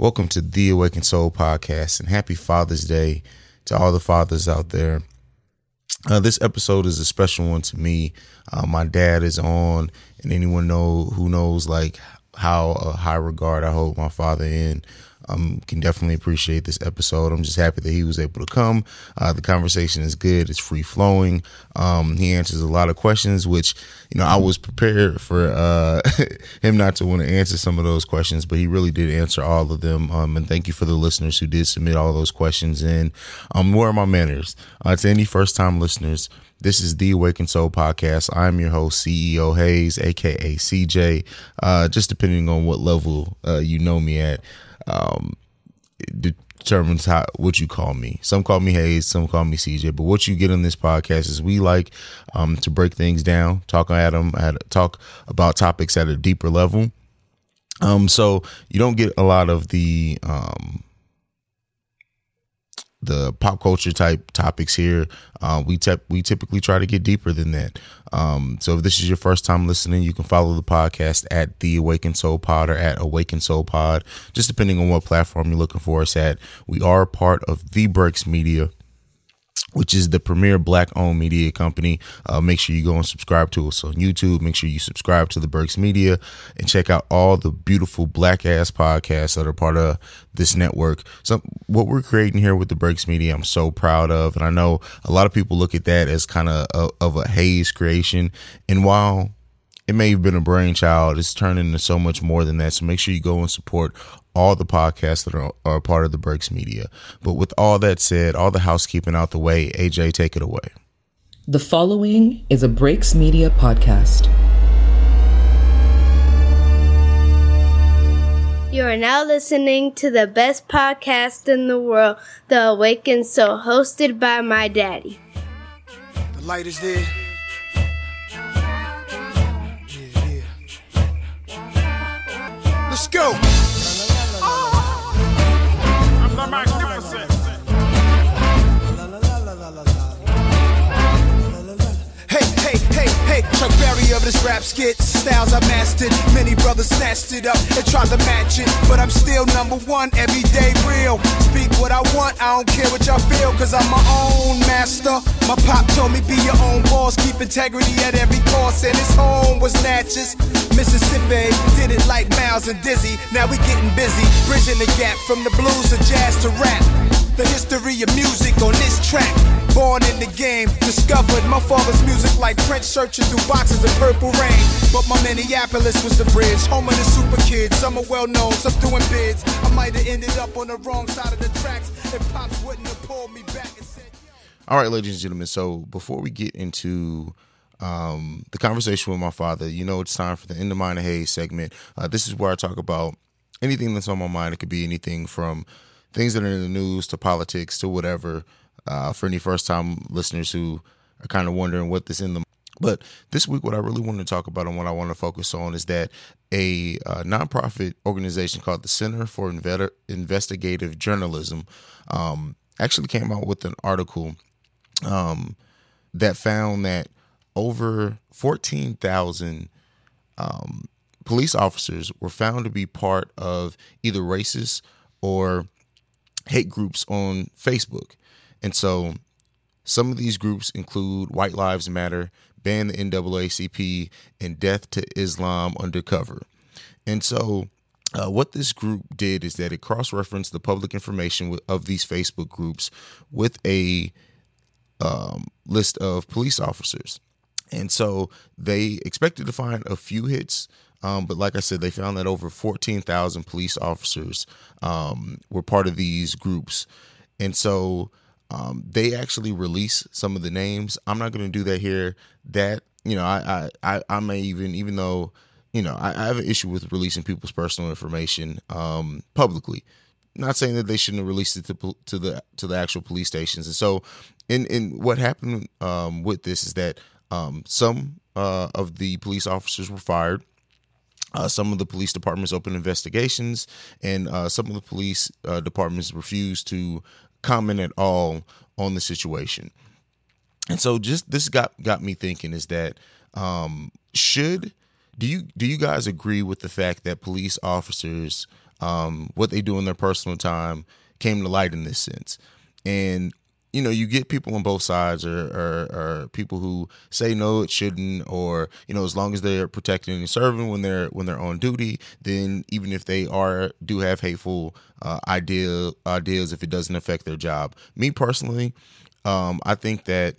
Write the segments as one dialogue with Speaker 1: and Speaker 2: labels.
Speaker 1: Welcome to the Awakened Soul podcast and happy Father's Day to all the fathers out there. Uh, this episode is a special one to me. Uh, my dad is on, and anyone know who knows like how uh, high regard I hold my father in um, can definitely appreciate this episode. I'm just happy that he was able to come. Uh, the conversation is good. It's free flowing. Um, he answers a lot of questions, which, you know, I was prepared for uh, him not to want to answer some of those questions, but he really did answer all of them. Um, and thank you for the listeners who did submit all those questions. And um, where are my manners? Uh, to any first time listeners, this is the Awakened Soul podcast. I'm your host, CEO Haize, aka CJ. Uh, just depending on what level uh, you know me at um, determines how what you call me. Some call me Haize, some call me CJ. But what you get on this podcast is we like um, to break things down, talk at them, at, talk about topics at a deeper level. Um, so you don't get a lot of the um, the pop culture type topics here. Uh, we te- we typically try to get deeper than that. Um, so if this is your first time listening, you can follow the podcast at the Awakened Soul Pod or at Awakened Soul Pod, just depending on what platform you're looking for us at. We are part of the Breaks Media which is the premier black owned media company. Uh, make sure you go and subscribe to us on YouTube. Make sure you subscribe to the Breaks Media and check out all the beautiful black ass podcasts that are part of this network. So, what we're creating here with the Breaks Media, I'm so proud of. And I know a lot of people look at that as kind of of a Haize creation. And while it may have been a brainchild. It's turned into so much more than that. So make sure you go and support all the podcasts that are, are part of the Breaks Media. But with all that said, all the housekeeping out the way, AJ, take it away.
Speaker 2: The following is a Breaks Media podcast.
Speaker 3: You are now listening to the best podcast in the world, The Awakened Soul, hosted by my daddy.
Speaker 4: The light is there. Let's go. The magnificent. Hey, hey, hey, hey, Chuck Berry of this rap skit. Styles I mastered. Many brothers snatched it up and tried to match it. But I'm still number one, everyday real. Speak what I want, I don't care what y'all feel, cause I'm my own master. My pop told me be your own boss, keep integrity at every cost, and his home was Natchez. Mississippi did it like Miles and Dizzy. Now we getting busy, bridging the gap from the blues to jazz to rap. The history of music on this track. Born in the game, discovered my father's music like Prince searching through boxes of purple rain. But my Minneapolis was the bridge, home of the super kids. Some are well known, some doing bids. I might have ended up on the wrong side of the tracks if Pops wouldn't have pulled me back and said,
Speaker 1: All right, ladies and gentlemen. So before we get into um, the conversation with my father, you know, it's time for the End of Mind of Haize segment. Uh, this is where I talk about anything that's on my mind. It could be anything from things that are in the news to politics to whatever. Uh, for any first time listeners who are kind of wondering what this in the but this week, what I really want to talk about and what I want to focus on is that a uh, nonprofit organization called the Center for Investigative Journalism um, actually came out with an article um, that found that over 14,000 um, police officers were found to be part of either racist or hate groups on Facebook. And so some of these groups include White Lives Matter, Ban the NAACP, and Death to Islam Undercover. And so uh, what this group did is that it cross referenced the public information of these Facebook groups with a um, list of police officers. And so they expected to find a few hits, um, but like I said, they found that over 14,000 police officers um, were part of these groups. And so um, they actually release some of the names. I'm not going to do that here. That, you know, I, I, I, may even, even though, you know, I, I, have an issue with releasing people's personal information um, publicly. Not saying that they shouldn't have released it to, to the to the actual police stations. And so, in in what happened um, with this is that um, some uh, of the police officers were fired. Uh, some of the police departments opened investigations, and uh, some of the police uh, departments refused to comment at all on the situation. And so, just this got got me thinking: is that um, should do you do you guys agree with the fact that police officers um, what they do in their personal time came to light in this sense. And you know, you get people on both sides, or, or, or, people who say no, it shouldn't, or you know, as long as they're protecting and serving when they're when they're on duty, then even if they are do have hateful uh, idea ideas, if it doesn't affect their job. Me personally, um, I think that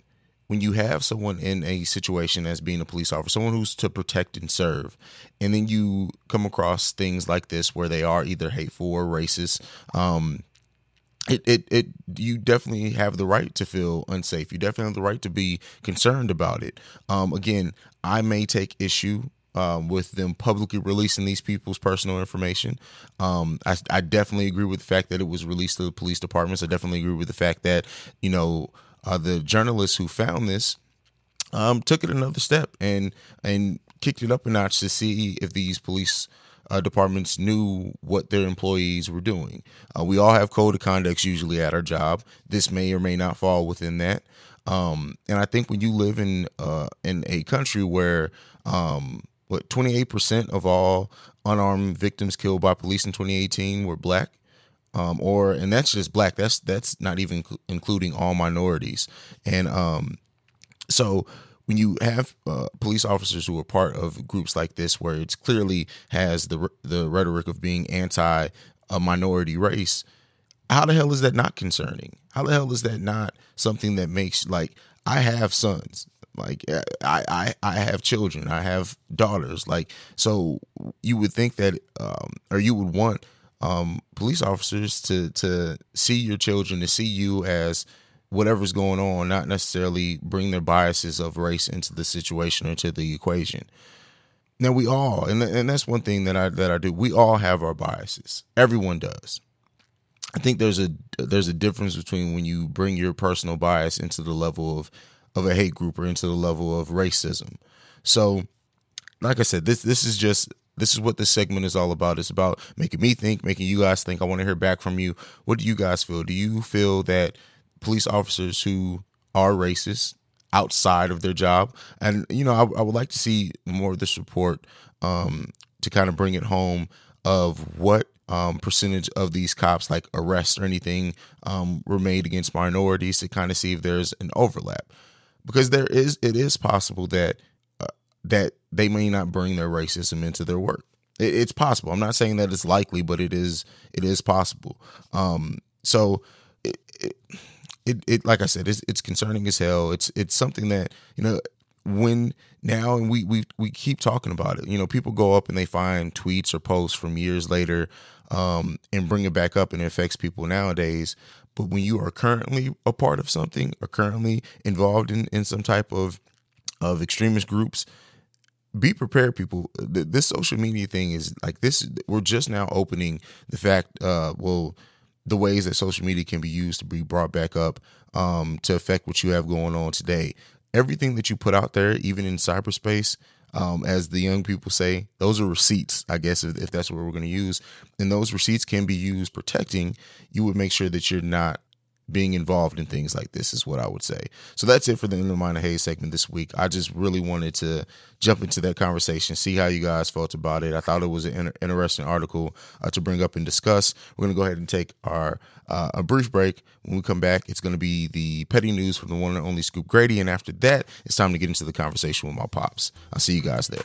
Speaker 1: when you have someone in a situation as being a police officer, someone who's to protect and serve, and then you come across things like this where they are either hateful or racist, um, it, it, it, you definitely have the right to feel unsafe. You definitely have the right to be concerned about it. Um, again, I may take issue um, with them publicly releasing these people's personal information. Um, I, I, definitely agree with the fact that it was released to the police departments. I definitely agree with the fact that you know uh, the journalists who found this um, took it another step and and kicked it up a notch to see if these police uh, departments knew what their employees were doing. Uh, we all have code of conducts usually at our job. This may or may not fall within that. Um, and I think when you live in uh, in a country where um, what 28% of all unarmed victims killed by police in 2018 were black, um, or and that's just black. That's that's not even including all minorities. And um, so when you have uh, police officers who are part of groups like this, where it's clearly has the the rhetoric of being anti a minority race, how the hell is that not concerning? How the hell is that not something that makes like I have sons, like I I I have children, I have daughters, like so you would think that um, or you would want um, police officers to to see your children to see you as whatever's going on, not necessarily bring their biases of race into the situation or to the equation. Now we all, and and that's one thing that I that I do. We all have our biases. Everyone does. I think there's a there's a difference between when you bring your personal bias into the level of of a hate group or into the level of racism. So, like I said, this this is just this is what this segment is all about. It's about making me think, making you guys think. I want to hear back from you. What do you guys feel? Do you feel that police officers who are racist outside of their job. And you know, I, I would like to see more of this report um, to kind of bring it home of what um, percentage of these cops, like arrests or anything, um, were made against minorities to kind of see if there's an overlap, because there is. It is possible that uh, that they may not bring their racism into their work. It, it's possible. I'm not saying that it's likely, but it is. It is possible. Um, so. It, it, it like I said, it's, it's concerning as hell. It's it's something that you know when now and we we we keep talking about it. You know, people go up and they find tweets or posts from years later um, and bring it back up, and it affects people nowadays. But when you are currently a part of something or currently involved in in some type of of extremist groups, be prepared people this social media thing is like this we're just now opening the fact uh well the ways that social media can be used to be brought back up um, to affect what you have going on today. Everything that you put out there, even in cyberspace, um, as the young people say, those are receipts, I guess, if, if that's what we're going to use. And those receipts can be used protecting. You would make sure that you're not being involved in things like this is what I would say. So that's it for the In the Mind of Haize segment this week. I just really wanted to jump into that conversation, see how you guys felt about it. I thought it was an inter- interesting article uh, to bring up and discuss. We're going to go ahead and take our uh, a brief break. When we come back, it's going to be the petty news from the one and only Scoop Grady, and after that, it's time to get into the conversation with my pops. I'll see you guys there.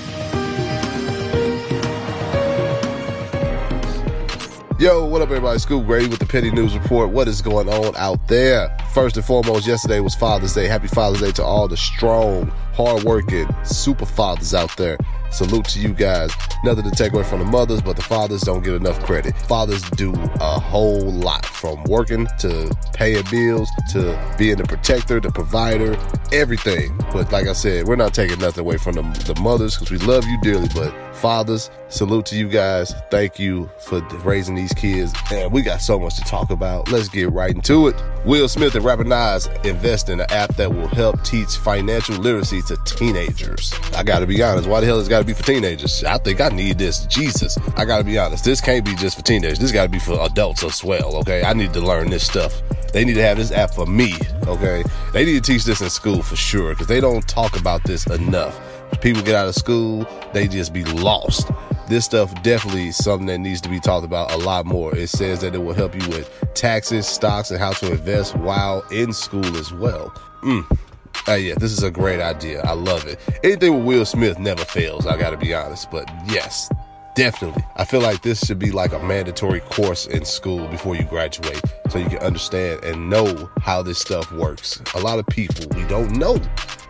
Speaker 5: Yo, what up, everybody? Scoop Grady with the Petty News Report. What is going on out there? First and foremost, yesterday was Father's Day. Happy Father's Day to all the strong, hardworking, super fathers out there. Salute to you guys. Nothing to take away from the mothers, but the fathers don't get enough credit. Fathers do a whole lot from working to paying bills to being the protector, the provider, everything. But like I said, we're not taking nothing away from the, the mothers because we love you dearly. But fathers, salute to you guys. Thank you for raising these kids. And we got so much to talk about. Let's get right into it. Will Smith and Rapper Nas invest in an app that will help teach financial literacy to teenagers. I gotta be honest, why the hell has got to be for teenagers? I think I need this. Jesus, I gotta be honest. This can't be just for teenagers. This gotta be for adults as well. Okay, I need to learn this stuff. They need to have this app for me. Okay, they need to teach this in school for sure because they don't talk about this enough. People get out of school, they just be lost this stuff definitely something that needs to be talked about a lot more. It says that it will help you with taxes, stocks, and how to invest while in school as well. Mm. Uh, yeah, this is a great idea. I love it. Anything with Will Smith never fails, I gotta be honest. But yes, definitely. I feel like this should be like a mandatory course in school before you graduate so you can understand and know how this stuff works. A lot of people, we don't know.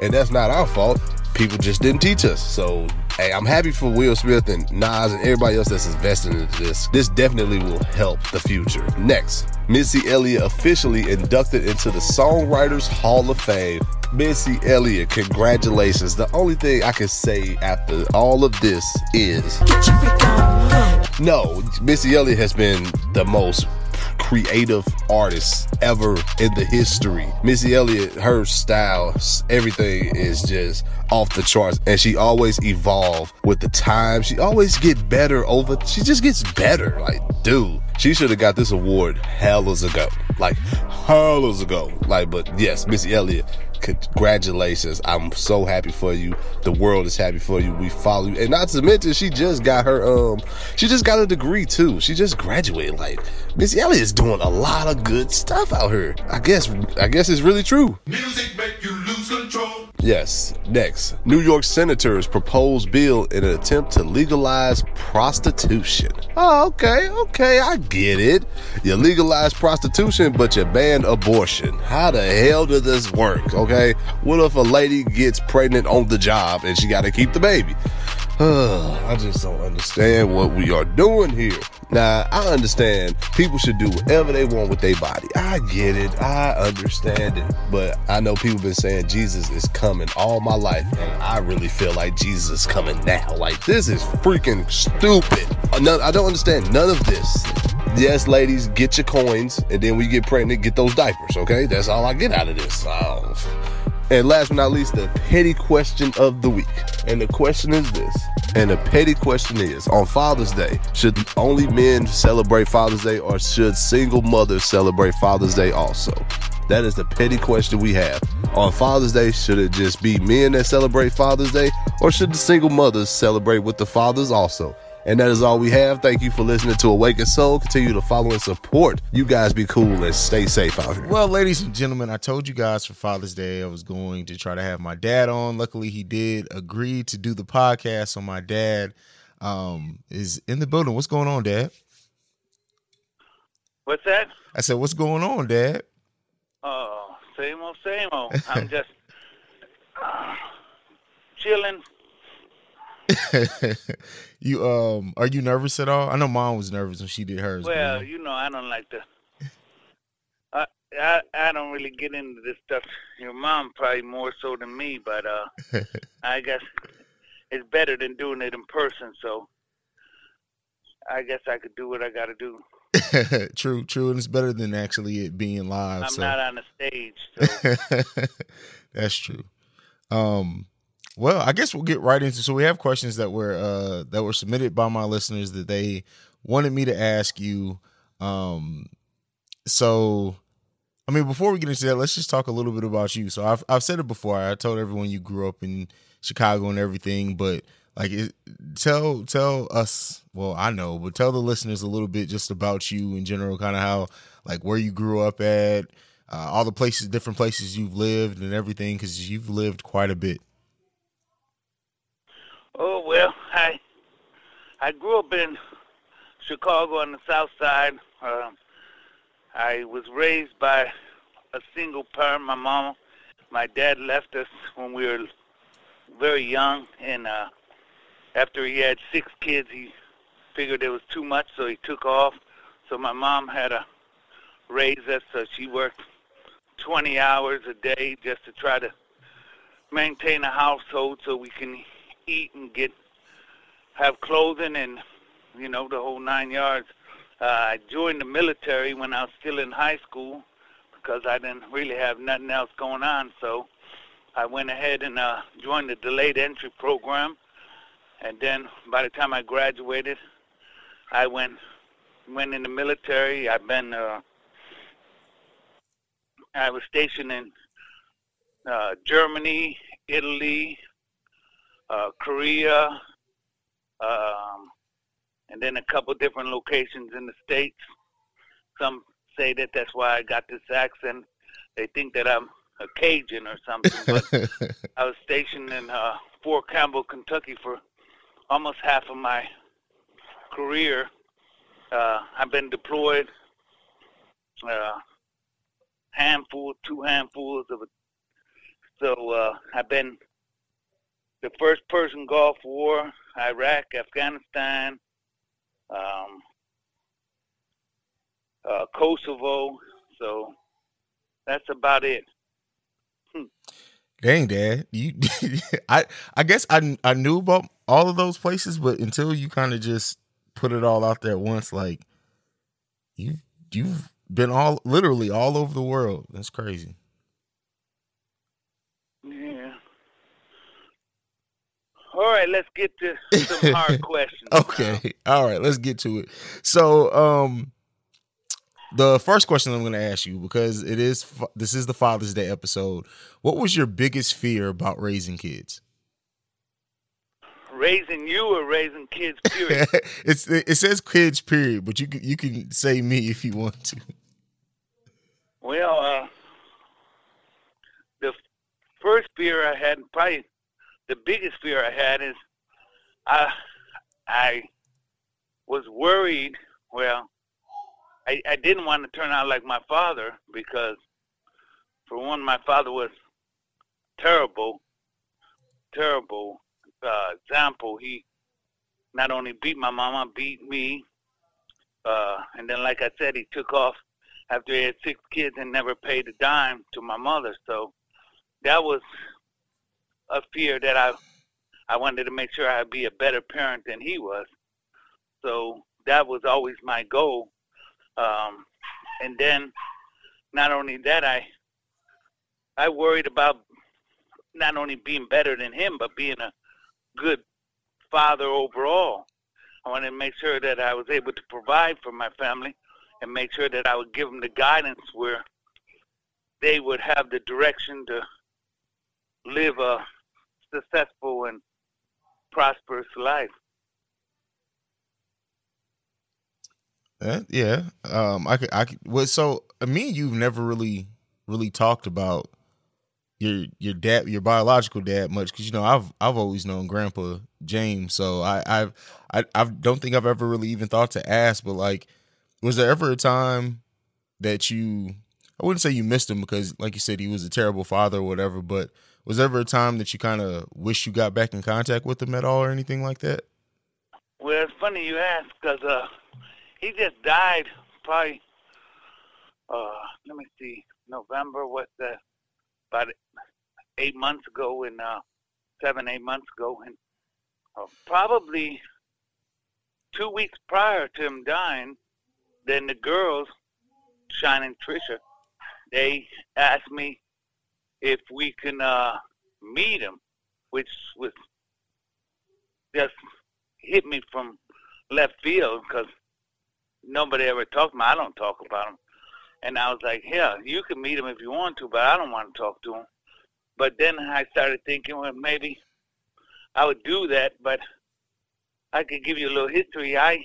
Speaker 5: And that's not our fault. People just didn't teach us. So Hey, I'm happy for Will Smith and Nas and everybody else that's investing into this. This definitely will help the future. Next, Missy Elliott officially inducted into the Songwriters Hall of Fame. Missy Elliott, congratulations. The only thing I can say after all of this is no, Missy Elliott has been the most creative artist ever in the history. Missy Elliott, her style, everything is just off the charts and she always evolve with the time. She always get better over, she just gets better. Like, dude, she should have got this award hellas ago. Like, hellas ago. Like, but yes, Missy Elliott, congratulations. I'm so happy for you. The world is happy for you. We follow you. And not to mention, she just got her, um, she just got a degree too. She just graduated. Like, Missy Elliott is doing a lot of good stuff out here. I guess, I guess it's really true. Music make you control. Yes. Next, New York senators propose bill in an attempt to legalize prostitution. Oh, okay, okay, I get it. You legalize prostitution, but you ban abortion. How the hell does this work? Okay, what if a lady gets pregnant on the job and she got to keep the baby? I just don't understand what we are doing here. Now, I understand people should do whatever they want with their body. I get it. I understand it. But I know people been saying Jesus is coming all my life, and I really feel like Jesus is coming now. Like, this is freaking stupid. I don't understand none of this. Yes, ladies, get your coins, and then we get pregnant, get those diapers, okay? That's all I get out of this. And last but not least, the petty question of the week. And the question is this. And the petty question is on Father's Day, should only men celebrate Father's Day or should single mothers celebrate Father's Day also? That is the petty question we have. On Father's Day, should it just be men that celebrate Father's Day or should the single mothers celebrate with the fathers also? And that is all we have. Thank you for listening to Awakened Soul. Continue to follow and support. You guys be cool and stay safe out here.
Speaker 1: Well, ladies and gentlemen, I told you guys for Father's Day I was going to try to have my dad on. Luckily, he did agree to do the podcast. So my dad um, is in the building. What's going on, Dad?
Speaker 6: What's that?
Speaker 1: I said, "What's going on, Dad?"
Speaker 6: Oh, same old, same old. I'm just uh, chilling,
Speaker 1: you um are you nervous at all? I know mom was nervous when she did hers.
Speaker 6: Well, man. you know, I don't like to I, I I don't really get into this stuff. Your mom probably more so than me, but uh I guess it's better than doing it in person, so I guess I could do what I got to do.
Speaker 1: true, true, and it's better than actually it being live.
Speaker 6: I'm
Speaker 1: so.
Speaker 6: not on the stage. So.
Speaker 1: That's true. Um, well, I guess we'll get right into. So we have questions that were uh, that were submitted by my listeners that they wanted me to ask you. Um, so, I mean, before we get into that, let's just talk a little bit about you. So I've I've said it before. I told everyone you grew up in Chicago and everything, but like, it, tell tell us. Well, I know, but tell the listeners a little bit just about you in general, kind of how like where you grew up at, uh, all the places, different places you've lived, and everything, because you've lived quite a bit.
Speaker 6: Oh well, I I grew up in Chicago on the South Side. Uh, I was raised by a single parent. My mom, my dad left us when we were very young, and uh, after he had six kids, he figured it was too much, so he took off. So my mom had to raise us, so she worked 20 hours a day just to try to maintain a household so we can eat and get have clothing and you know the whole nine yards. Uh, I joined the military when I was still in high school because I didn't really have nothing else going on. So I went ahead and uh, joined the delayed entry program, and then by the time I graduated, I went went in the military. I've been uh, I was stationed in uh, Germany, Italy, uh, Korea, um, and then a couple different locations in the states. Some say that that's why I got this accent. They think that I'm a Cajun or something. But I was stationed in uh, Fort Campbell, Kentucky for almost half of my career. Uh, I've been deployed uh, handful, two handfuls of it. So uh, I've been the first Persian Gulf War, Iraq, Afghanistan, um, uh, Kosovo. So that's about it.
Speaker 1: Hmm. Dang, Dad, you, I, I guess I, I knew about all of those places, but until you kind of just put it all out there once, like you, you've been all literally all over the world. That's crazy.
Speaker 6: Yeah. All right, let's get to some hard questions.
Speaker 1: okay. Now. All right, let's get to it. So, um the first question I'm going to ask you because it is this is the Father's Day episode. What was your biggest fear about raising kids?
Speaker 6: Raising you or raising kids? Period.
Speaker 1: it's it says kids. Period, but you can, you can say me if you want to.
Speaker 6: Well, uh, the first fear I had, probably the biggest fear I had, is I I was worried. Well, I, I didn't want to turn out like my father because, for one, my father was terrible, terrible uh, example. He not only beat my mama, beat me, uh, and then, like I said, he took off after he had six kids and never paid a dime to my mother. So that was a fear that I I wanted to make sure I'd be a better parent than he was. So that was always my goal. Um, and then not only that, I I worried about not only being better than him, but being a good father overall. I wanted to make sure that I was able to provide for my family and make sure that I would give them the guidance where they would have the direction to live a successful and prosperous life.
Speaker 1: Uh, yeah, um, I could, I could. Well, so uh, me and you've never really, really talked about your your dad, your biological dad, much because you know I've I've always known Grandpa James, so I I've I I don't think I've ever really even thought to ask, but like was there ever a time that you I wouldn't say you missed him because like you said he was a terrible father or whatever, but was there ever a time that you kind of wish you got back in contact with him at all or anything like that?
Speaker 6: Well, it's funny you ask because uh, he just died probably. Uh, let me see, November. What's that? About eight months ago, and uh, seven, eight months ago, and uh, probably two weeks prior to him dying, then the girls, Shine and Trisha, they asked me if we can uh, meet him, which was just hit me from left field because nobody ever talked to him. I don't talk about him. And I was like, yeah, you can meet him if you want to, but I don't want to talk to him. But then I started thinking, well, maybe I would do that, but I could give you a little history. I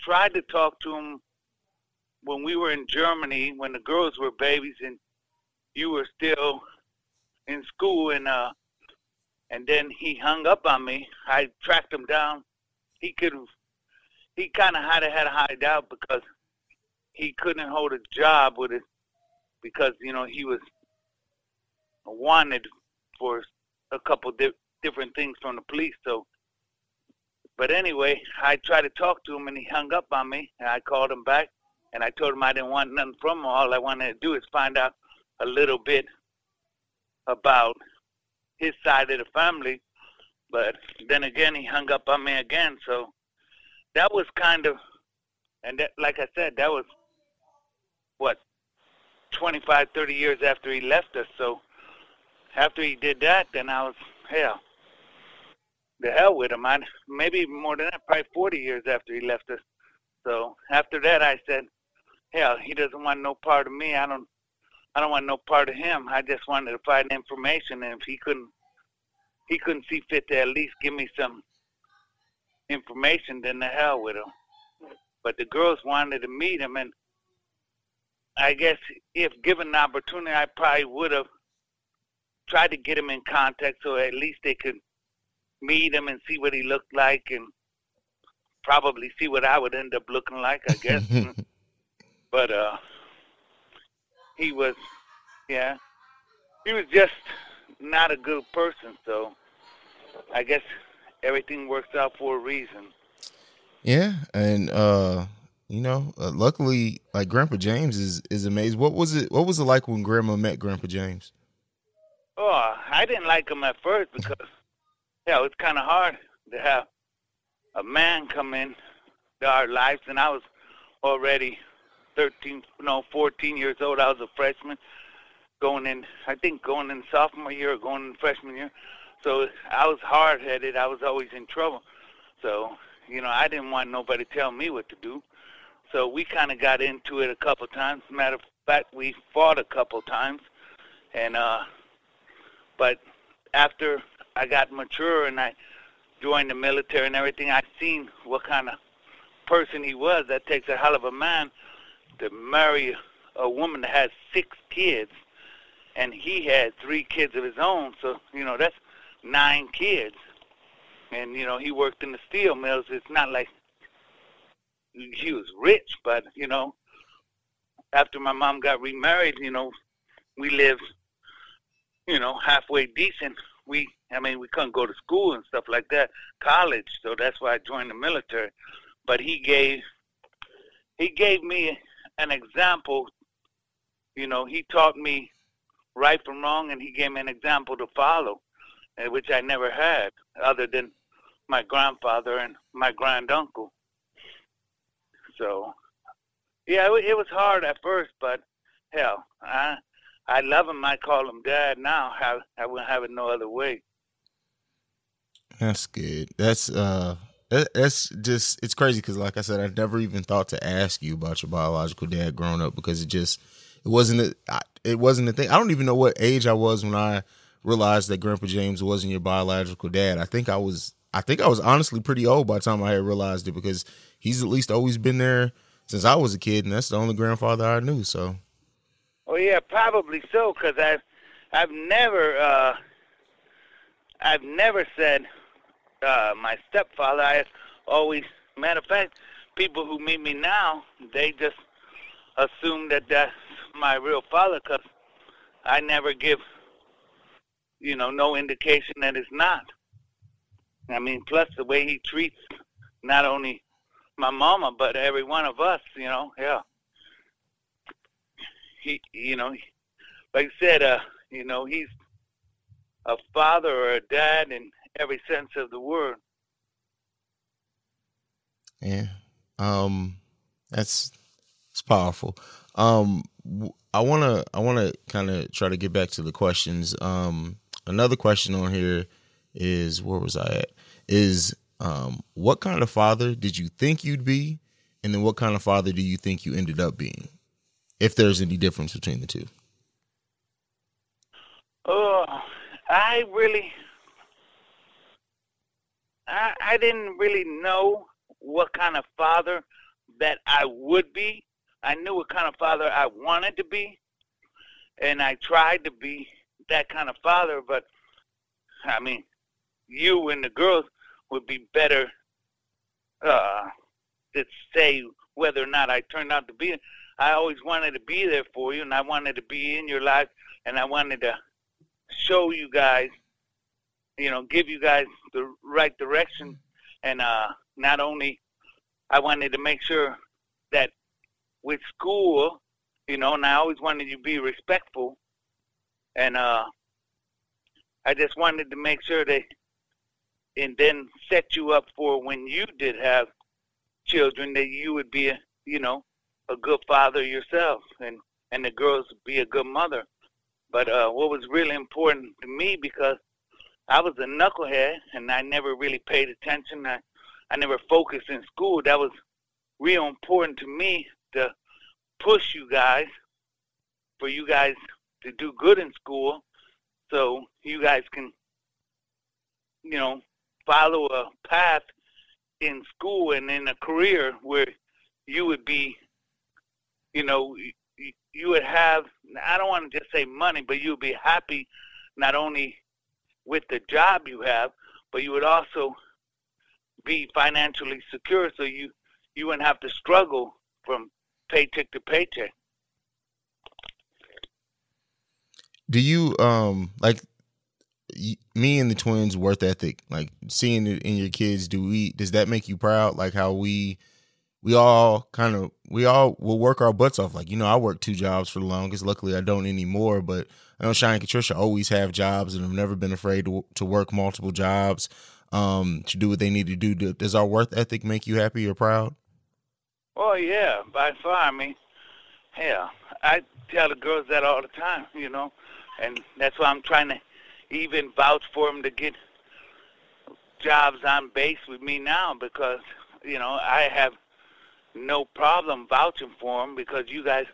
Speaker 6: tried to talk to him when we were in Germany when the girls were babies and you were still in school and uh and then he hung up on me. I tracked him down. He could he kind of had had hide out because he couldn't hold a job with it because you know he was wanted for a couple di- different things from the police. So but anyway, I tried to talk to him and he hung up on me. And I called him back and I told him I didn't want nothing from him. All I wanted to do is find out a little bit about his side of the family. But then again, he hung up on me again. So that was kind of, and that, like I said, that was what 25, 30 years after he left us. So after he did that, then I was hell. The hell with him. I maybe more than that, probably 40 years after he left us. So after that, I said, hell, he doesn't want no part of me. I don't. I don't want no part of him. I just wanted to find information, and if he couldn't, he couldn't see fit to at least give me some information, then the hell with him. But the girls wanted to meet him, and I guess if given the opportunity, I probably would have tried to get him in contact so at least they could meet him and see what he looked like and probably see what I would end up looking like, I guess. but uh he was yeah. He was just not a good person, so I guess everything works out for a reason.
Speaker 1: Yeah, and uh you know, uh, luckily, like Grandpa James is is amazing. What was it? What was it like when Grandma met Grandpa James?
Speaker 6: Oh, I didn't like him at first because, yeah, it's kind of hard to have a man come in to our lives, and I was already 13, no, 14 years old. I was a freshman, going in, I think, going in sophomore year or going in freshman year. So I was hard headed. I was always in trouble. So you know, I didn't want nobody to tell me what to do. So we kind of got into it a couple times. Matter of fact, we fought a couple times, and uh, but after I got mature and I joined the military and everything, I seen what kind of person he was. That takes a hell of a man to marry a woman that has six kids, and he had three kids of his own. So you know that's nine kids, and you know he worked in the steel mills. It's not like he was rich, but you know, after my mom got remarried, you know, we lived, you know, halfway decent. We, I mean, we couldn't go to school and stuff like that, college. So that's why I joined the military. But he gave, he gave me an example. You know, he taught me right from wrong, and he gave me an example to follow, which I never had, other than my grandfather and my granduncle. So, yeah, it, it was hard at first, but hell, I I love him. I call him dad now. I I wouldn't have it no other way.
Speaker 1: That's good. That's uh that's just it's crazy because like i said i never even thought to ask you about your biological dad growing up because it just it wasn't a, it wasn't a thing. I don't even know what age i was when i realized that grandpa james wasn't your biological dad. I think i was i think i was honestly pretty old by the time i had realized it because he's at least always been there since i was a kid and that's the only grandfather i knew so.
Speaker 6: Oh yeah probably so because i've i've never uh i've never said uh, my stepfather, I always, matter of fact, people who meet me now, they just assume that that's my real father because I never give, you know, no indication that it's not. I mean, plus the way he treats not only my mama but every one of us, you know, yeah. He, you know, like I said, uh, you know, he's a father or a dad, and every sense of the word.
Speaker 1: Yeah. Um that's it's powerful. Um I want to I want to kind of try to get back to the questions. Um another question on here is where was I at? Is um what kind of father did you think you'd be and then what kind of father do you think you ended up being? If there's any difference between the two.
Speaker 6: Oh, I really I, I didn't really know what kind of father that I would be. I knew what kind of father I wanted to be, and I tried to be that kind of father. But I mean, you and the girls would be better uh, to say whether or not I turned out to be. I always wanted to be there for you, and I wanted to be in your life, and I wanted to show you guys you know, give you guys the right direction and uh, not only I wanted to make sure that with school, you know, and I always wanted you to be respectful, and uh, I just wanted to make sure that, and then set you up for when you did have children that you would be, a, you know, a good father yourself, and and the girls be a good mother. But uh, what was really important to me because I was a knucklehead and I never really paid attention. I I never focused in school. That was real important to me to push you guys for you guys to do good in school so you guys can you know follow a path in school and in a career where you would be you know you would have I don't want to just say money but you would be happy not only with the job you have but you would also be financially secure so you you wouldn't have to struggle from paycheck to paycheck.
Speaker 1: Do you um like me and the twins worth ethic like seeing it in your kids do we does that make you proud like how we we all kind of we all will work our butts off like you know i worked two jobs for the longest luckily i don't anymore but i know shine and Katricia always have jobs and have never been afraid to, to work multiple jobs um, to do what they need to do. Does our worth ethic make you happy or proud?
Speaker 6: Oh yeah, by far. I mean, hell, I tell the girls that all the time, you know, and that's why I'm trying to even vouch for them to get jobs on base with me now because you know I have no problem vouching for them because you guys,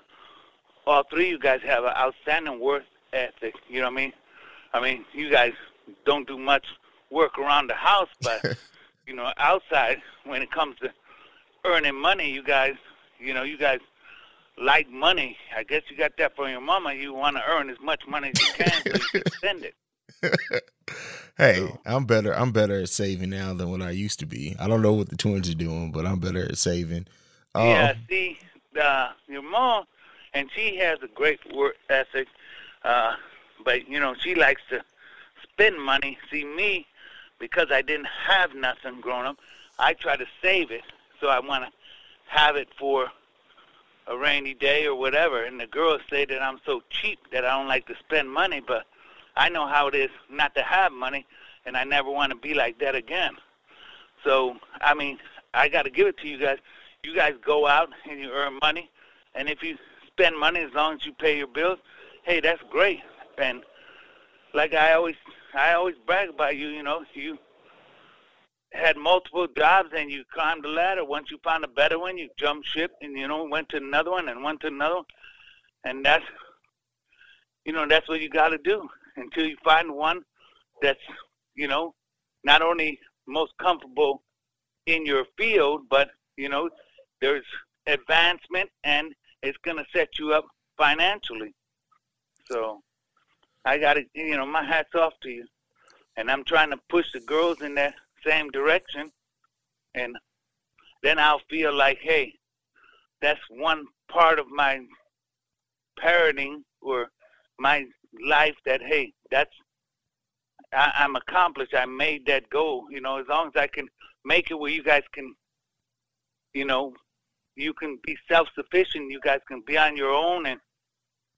Speaker 6: all three of you guys have an outstanding work ethic. You know what I mean? I mean, you guys don't do much work around the house, but you know, outside when it comes to earning money, you guys, you know, you guys like money. I guess you got that from your mama. You want to earn as much money as you can so you can spend it.
Speaker 1: hey, so. I'm better. I'm better at saving now than what I used to be. I don't know what the twins are doing, but I'm better at saving.
Speaker 6: Yeah, um, see, uh, your mom, and she has a great work ethic, uh, but you know she likes to spend money. See me, because I didn't have nothing growing up, I try to save it. So I want to have it for a rainy day or whatever. And the girls say that I'm so cheap that I don't like to spend money, but I know how it is not to have money, and I never want to be like that again. So, I mean, I got to give it to you guys. You guys go out and you earn money, and if you spend money as long as you pay your bills, hey, that's great. And like I always I always brag about you. You know, you had multiple jobs and you climbed the ladder. Once you found a better one, you jumped ship and you know went to another one and went to another one. And that's you know that's what you got to do until you find one that's you know not only most comfortable in your field, but you know there's advancement and it's going to set you up financially. So I got to, you know, my hat's off to you. And I'm trying to push the girls in that same direction. And then I'll feel like, hey, that's one part of my parenting or my life that, hey, that's, I, I'm accomplished. I made that goal. You know, as long as I can make it where you guys can, you know, you can be self-sufficient. You guys can be on your own and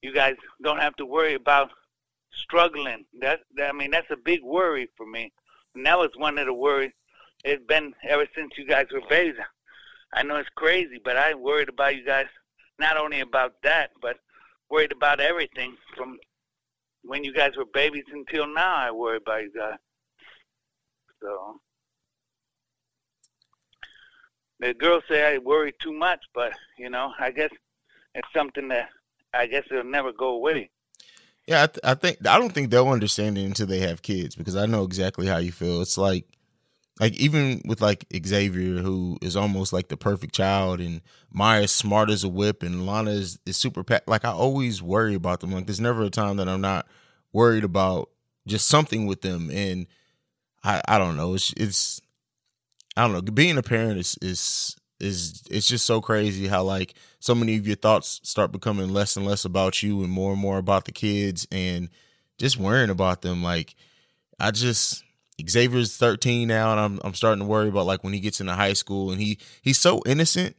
Speaker 6: you guys don't have to worry about struggling. That, that I mean, that's a big worry for me. And that was one of the worries. It's been ever since you guys were babies. I know it's crazy, but I worried about you guys. Not only about that, but worried about everything from when you guys were babies until now. I worry about you guys. So the girls say I worry too much, but you know, I guess it's something that I guess it'll never go away.
Speaker 1: Yeah, I, th- I, think I don't think they'll understand it until they have kids because I know exactly how you feel. It's like, like even with like Xavier, who is almost like the perfect child, and Maya's smart as a whip, and Lana is, is super. Pa- like I always worry about them. Like there's never a time that I'm not worried about just something with them, and I I don't know. It's it's I don't know. Being a parent is is is it's just so crazy how like so many of your thoughts start becoming less and less about you and more and more about the kids and just worrying about them like i just Xavier's 13 now, and I'm I'm starting to worry about like when he gets into high school, and he he's so innocent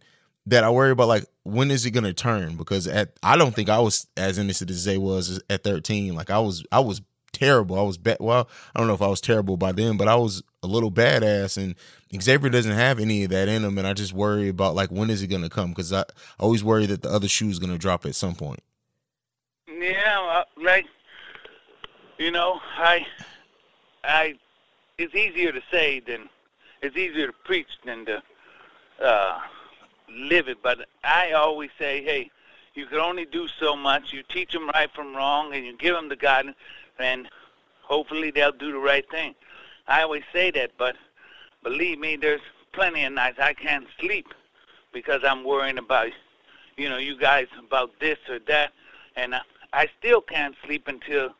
Speaker 1: that I worry about like when is he gonna turn? Because at I don't think I was as innocent as they was at 13. Like I was I was terrible. I was bad. Well, I don't know if I was terrible by then, but I was a little badass. And Xavier doesn't have any of that in him, and I just worry about like when is he gonna come? Because I, always worry that the other shoe is gonna drop at some point.
Speaker 6: Yeah, like you know, I, I, it's easier to say than it's easier to preach than to uh, live it. But I always say, hey, you can only do so much. You teach them right from wrong, and you give them the guidance, and hopefully they'll do the right thing. I always say that, but believe me, there's plenty of nights I can't sleep because I'm worrying about, you know, you guys about this or that, and I, I still can't sleep until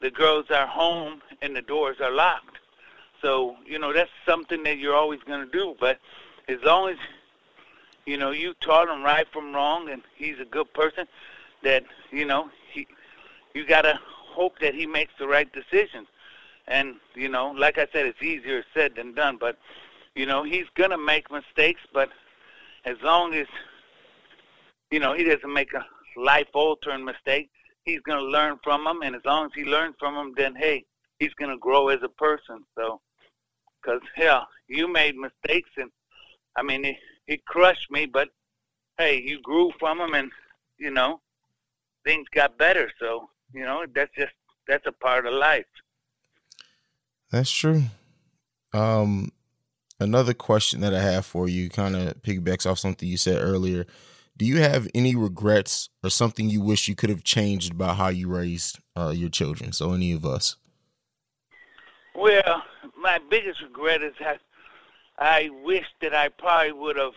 Speaker 6: the girls are home and the doors are locked. So, you know, that's something that you're always going to do. But as long as, you know, you taught him right from wrong and he's a good person, that, you know, he, you got to hope that he makes the right decisions. And, you know, like I said, it's easier said than done. But, you know, he's to make mistakes. But as long as, you know, he doesn't make a life-altering mistake, he's to learn from them, and as long as he learns from them, then hey, he's to grow as a person. So, because hell, you made mistakes, and I mean, it, it crushed me, but hey, you grew from them, and you know, things got better. So, you know, that's just that's a part of life.
Speaker 1: That's true. Um, another question that I have for you kind of piggybacks off something you said earlier do you have any regrets or something you wish you could have changed about how you raised uh, your children? So any of us.
Speaker 6: Well, my biggest regret is that I wish that I probably would have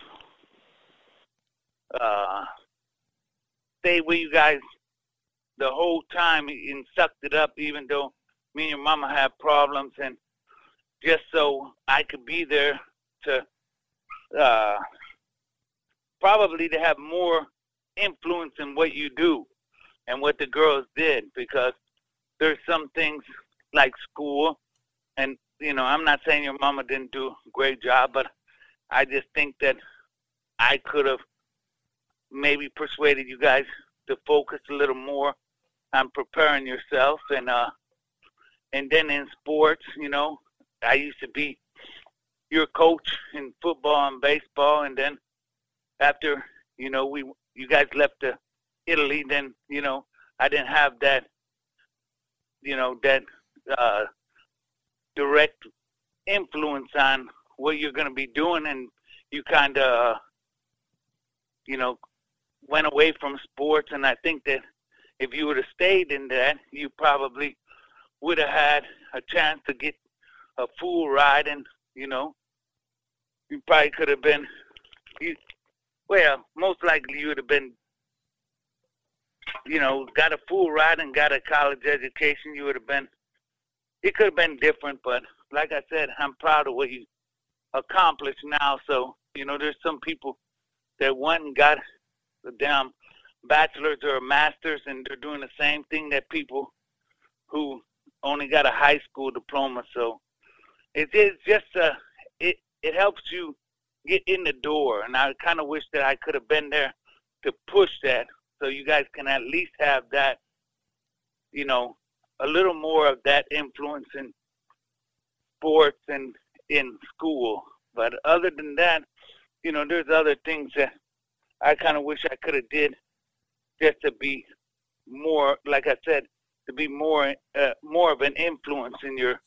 Speaker 6: uh, stayed with you guys the whole time and sucked it up, even though me and your mama had problems, and just so I could be there to uh, probably to have more influence in what you do and what the girls did because there's some things like school and you know i'm not saying your mama didn't do a great job but i just think that i could have maybe persuaded you guys to focus a little more on preparing yourself and uh and then in sports you know i used to be your coach in football and baseball and then after you know we you guys left to Italy, then you know I didn't have that you know that uh, direct influence on what you're going to be doing, and you kind of you know went away from sports. And I think that if you would have stayed in that, you probably would have had a chance to get a full ride, and you know you probably could have been you well, most likely you would have been, you know, got a full ride and got a college education. You would have been, it could have been different, but like I said, I'm proud of what you accomplished now. So, you know, there's some people that went and got the damn bachelor's or master's and they're doing the same thing that people who only got a high school diploma. So it is just a, it, it helps you get in the door. And I kind of wish that I could have been there to push that so you guys can at least have that, you know, a little more of that influence in sports and in school. But other than that, you know, there's other things that I kind of wish I could have did just to be more, like I said, to be more, uh, more of an influence in your,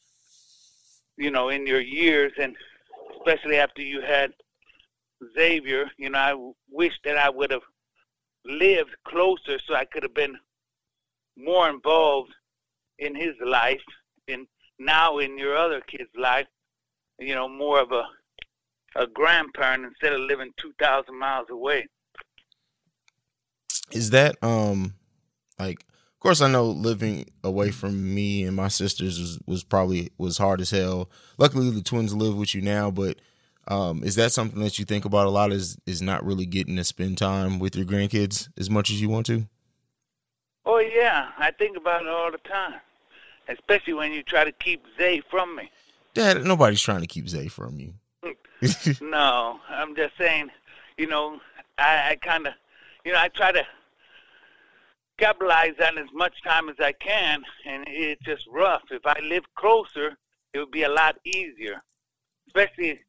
Speaker 6: you know, in your years, and especially after you had Xavier, you know, I wish that I would have lived closer so I could have been more involved in his life and now in your other kid's life, you know, more of a a grandparent instead of living 2000 miles away.
Speaker 1: Is that um like of course I know living away from me and my sisters was, was probably was hard as hell. Luckily the twins live with you now, but um, is that something that you think about a lot? Is is not really getting to spend time with your grandkids as much as you want to?
Speaker 6: Oh yeah, I think about it all the time, especially when you try to keep Zay from me.
Speaker 1: Dad, nobody's trying to keep Zay from you.
Speaker 6: no, I'm just saying, you know, I, I kind of, you know, I try to capitalize on as much time as I can, and it's just rough. If I lived closer, it would be a lot easier, especially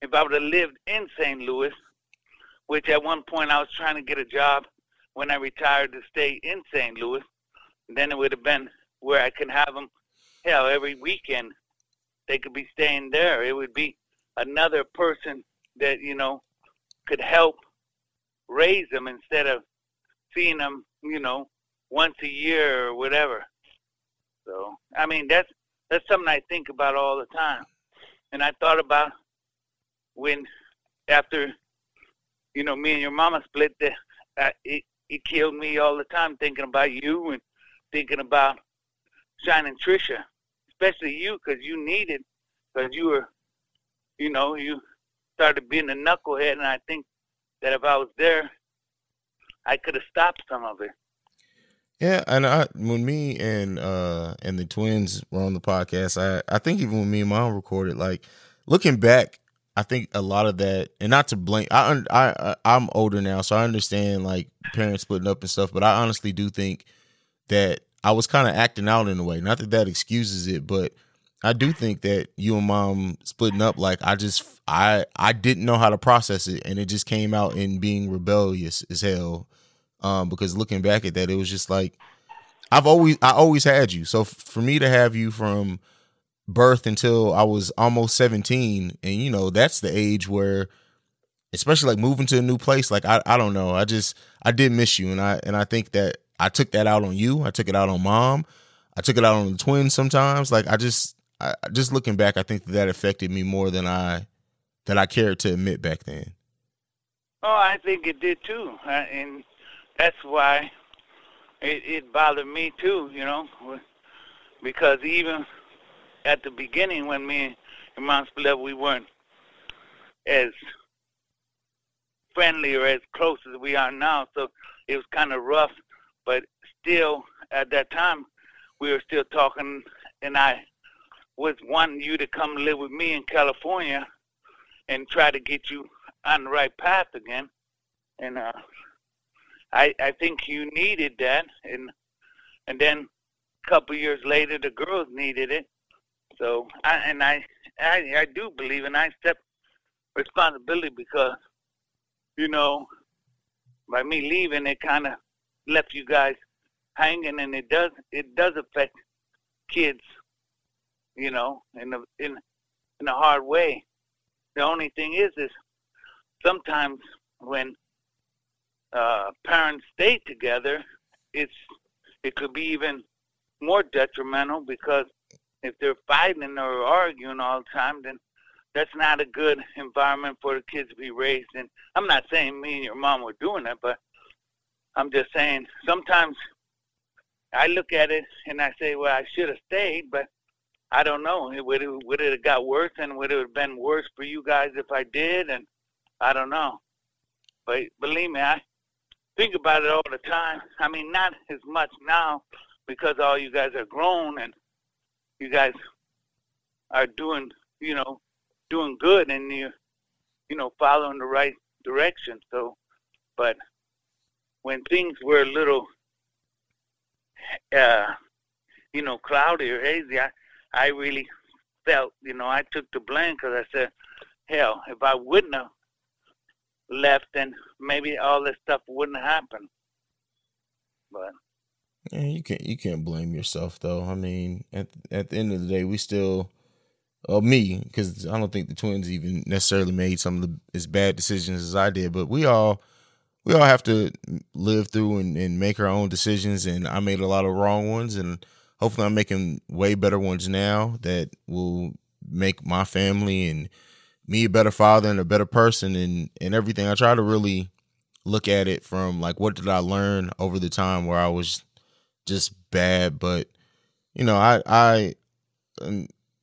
Speaker 6: if I would have lived in St. Louis, which at one point I was trying to get a job when I retired to stay in St. Louis. Then it would have been where I can have them, hell, every weekend they could be staying there. It would be another person that, you know, could help raise them instead of seeing them, you know, once a year or whatever. So, I mean, that's that's something I think about all the time. And I thought about when after you know me and your mama split, the, uh, it it killed me all the time thinking about you and thinking about Shining Trisha, especially you because you needed because you were, you know, you started being a knucklehead, and I think that if I was there, I could have stopped some of it.
Speaker 1: Yeah, and I when me and uh and the twins were on the podcast, I I think even when me and mom recorded, like looking back, I think a lot of that, and not to blame, I I I'm older now, so I understand like parents splitting up and stuff, but I honestly do think that I was kind of acting out in a way. Not that that excuses it, but I do think that you and mom splitting up, like I just I I didn't know how to process it, and it just came out in being rebellious as hell. Um, because looking back at that, it was just like I've always I always had you. So for me to have you from birth until I was almost 17 and you know that's the age where especially like moving to a new place like I I don't know. I just I did miss you and I and I think that I took that out on you. I took it out on mom. I took it out on the twins sometimes. Like I just I just looking back I think that, that affected me more than I than I cared to admit back then.
Speaker 6: Oh I think it did too. And that's why it, it bothered me too you know because even at the beginning when me and split up, we weren't as friendly or as close as we are now. So it was kind of rough, but still at that time we were still talking, and I was wanting you to come live with me in California and try to get you on the right path again. And uh, I I think you needed that, and and then a couple years later the girls needed it, so, I, and I, I, I do believe, and I accept responsibility because, you know, by me leaving, it kind of left you guys hanging, and it does, it does affect kids, you know, in a, in, in a hard way. The only thing is, is sometimes when uh, parents stay together, it's, it could be even more detrimental because if they're fighting or arguing all the time, then that's not a good environment for the kids to be raised in. I'm not saying me and your mom were doing that, but I'm just saying sometimes I look at it and I say, well, I should have stayed, but I don't know. Would it would it have got worse, and would it have been worse for you guys if I did? And I don't know. But believe me, I think about it all the time. I mean, not as much now because all you guys are grown and you guys are doing, you know, doing good and you, you know, following the right direction. So, but when things were a little, uh, you know, cloudy or hazy, I, I really felt, you know, I took the blame because I said, hell, if I wouldn't have left, then maybe all this stuff wouldn't happen. But
Speaker 1: yeah, you can't you can't blame yourself though. I mean, at at the end of the day, we still, uh, me, because I don't think the twins even necessarily made some of the as bad decisions as I did, but we all we all have to live through and, and make our own decisions. And I made a lot of wrong ones, and hopefully, I'm making way better ones now that will make my family and me a better father and a better person and and everything. I try to really look at it from like what did I learn over the time where I was just bad. But you know, I I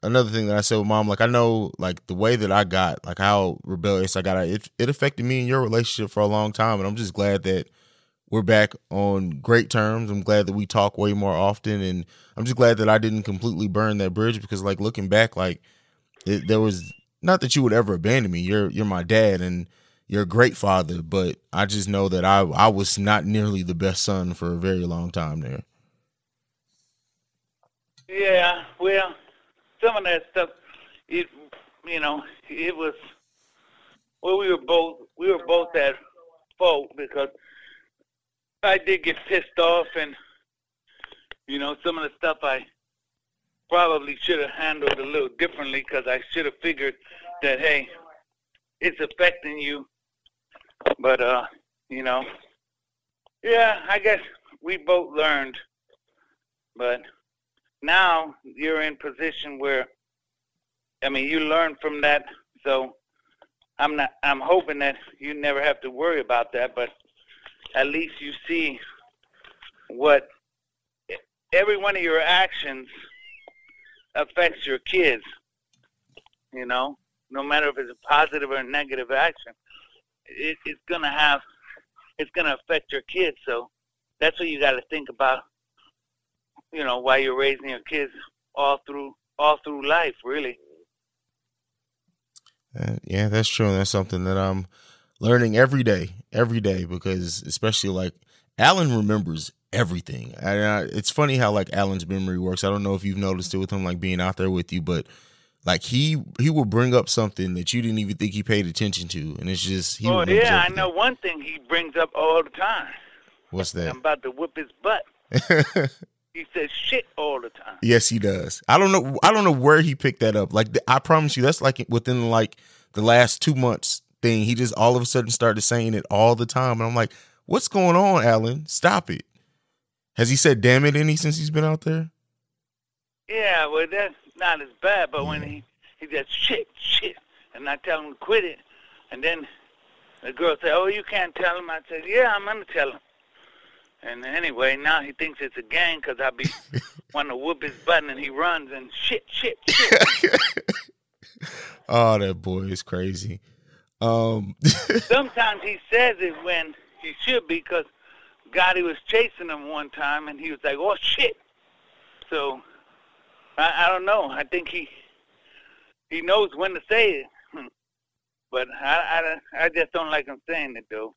Speaker 1: another thing that I said with mom, like I know like the way that I got, like how rebellious I got, it it affected me and your relationship for a long time, and I'm just glad that we're back on great terms. I'm glad that we talk way more often, and I'm just glad that I didn't completely burn that bridge because like looking back, like it, there was not that you would ever abandon me. You're you're my dad and you're a great father, but I just know that I I was not nearly the best son for a very long time there.
Speaker 6: Yeah, well, some of that stuff, it, you know, it was. Well, we were both we were both at fault because I did get pissed off, and you know, some of the stuff I probably should have handled a little differently because I should have figured that hey, it's affecting you. But uh, you know, yeah, I guess we both learned. But now you're in position where I mean you learn from that, so I'm not I'm hoping that you never have to worry about that, but at least you see what every one of your actions affects your kids. You know, no matter if it's a positive or a negative action, it, it's gonna have, it's gonna affect your kids. So that's what you got to think about. You know, while you're raising your kids all through all through life, really.
Speaker 1: Uh, yeah, that's true. That's something that I'm learning every day, every day, because especially like Alan remembers everything. I, it's funny how like Alan's memory works. I don't know if you've noticed it with him like being out there with you, but like he he will bring up something that you didn't even think he paid attention to, and it's just he.
Speaker 6: Oh yeah,
Speaker 1: everything.
Speaker 6: I know one thing he brings up all the time.
Speaker 1: What's that?
Speaker 6: I'm about to whip his butt. he says shit all the time.
Speaker 1: Yes, he does. I don't know. I don't know where he picked that up. Like I promise you, that's like within like the last two months thing. He just all of a sudden started saying it all the time, and I'm like, "What's going on, Alan? Stop it." Has he said "damn it" any since he's been out there?
Speaker 6: Yeah, well, that's not as bad. But when he he says shit, shit, and I tell him to quit it, and then the girl said, "Oh, you can't tell him." I said, "Yeah, I'm gonna tell him." And anyway, now he thinks it's a gang because I be wanting to whoop his butt, and he runs and shit, shit, shit.
Speaker 1: oh, that boy is crazy. Um,
Speaker 6: Sometimes he says it when he should be because Gotti was chasing him one time, and he was like, "Oh shit!" So I, I don't know. I think he he knows when to say it, but I, I, I just don't like him saying it though,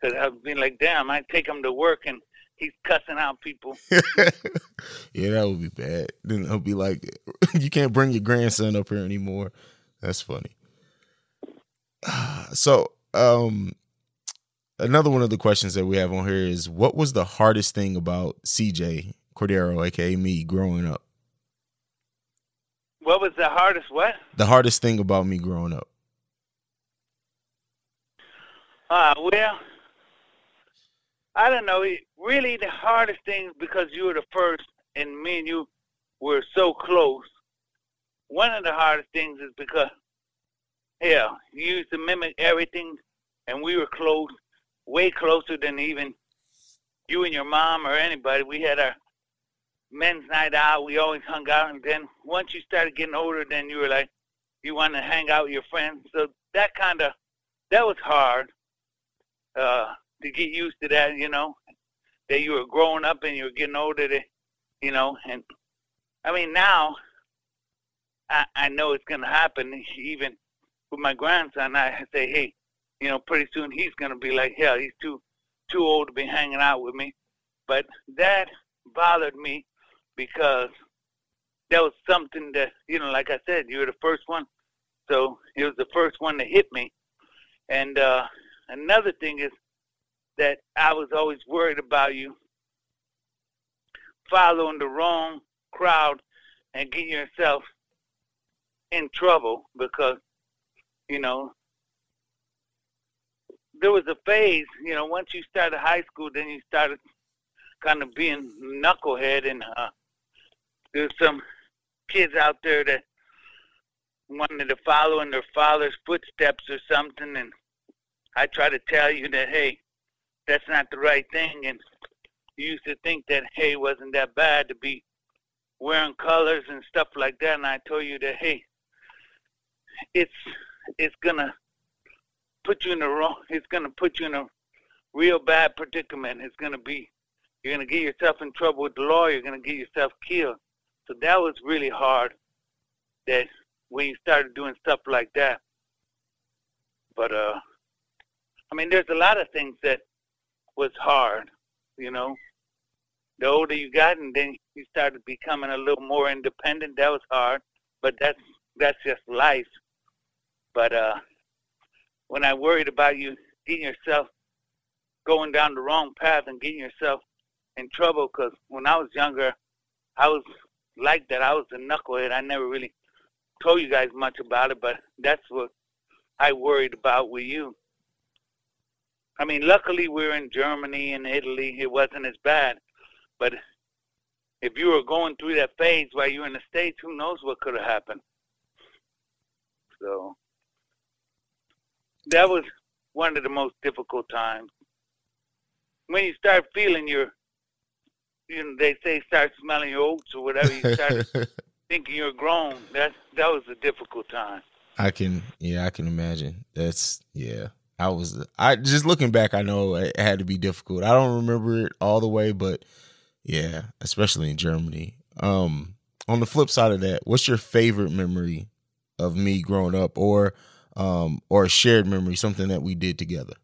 Speaker 6: because I've been like, damn, I take him to work and he's cussing out people.
Speaker 1: yeah, that would be bad. Then he'll be like, you can't bring your grandson up here anymore. That's funny. So, um, another one of the questions that we have on here is, what was the hardest thing about CJ Cordero, aka me, growing up?
Speaker 6: What was the hardest what?
Speaker 1: The hardest thing about me growing up.
Speaker 6: Uh, well, I don't know. Really, the hardest thing because you were the first, and me and you were so close. One of the hardest things is because, yeah, you used to mimic everything, and we were close, way closer than even you and your mom or anybody. We had our men's night out. We always hung out, and then once you started getting older, then you were like, you wanted to hang out with your friends. So that kind of, that was hard uh, to get used to that. You know, that you were growing up and you were getting older. To, you know, and I mean now, I, I know it's gonna happen. Even with my grandson, I say, hey, you know, pretty soon he's gonna be like, hell, he's too too old to be hanging out with me. But that bothered me because that was something that you know, like I said, you were the first one, so it was the first one to hit me. And uh, another thing is that I was always worried about you following the wrong crowd and getting yourself in trouble because you know there was a phase, you know, once you started high school, then you started kind of being knucklehead, and uh, there's some kids out there that wanted to follow in their father's footsteps or something, and I try to tell you that hey, that's not the right thing, and you used to think that hey, wasn't that bad to be wearing colors and stuff like that, and I told you that hey, it's it's gonna put you in the wrong. It's gonna put you in a real bad predicament. It's gonna be you're gonna get yourself in trouble with the law. You're gonna get yourself killed. So that was really hard. That when you started doing stuff like that. But uh, I mean, there's a lot of things that was hard, you know. The older you got, and then you started becoming a little more independent. That was hard, but that's that's just life. But uh, when I worried about you getting yourself going down the wrong path and getting yourself in trouble, because when I was younger, I was like that. I was a knucklehead. I never really told you guys much about it, but that's what I worried about with you. I mean, luckily we are in Germany and Italy. It wasn't as bad. But if you were going through that phase while you were in the States, who knows what could have happened. So that was one of the most difficult times. When you start feeling your, you know, they say start smelling your oats or whatever, you start thinking you're grown. That that was a difficult time.
Speaker 1: I can, yeah, I can imagine. That's yeah. I was, I just looking back, I know it had to be difficult. I don't remember it all the way, but yeah, especially in Germany. Um, on the flip side of that, what's your favorite memory of me growing up, or um, or a shared memory, something that we did together?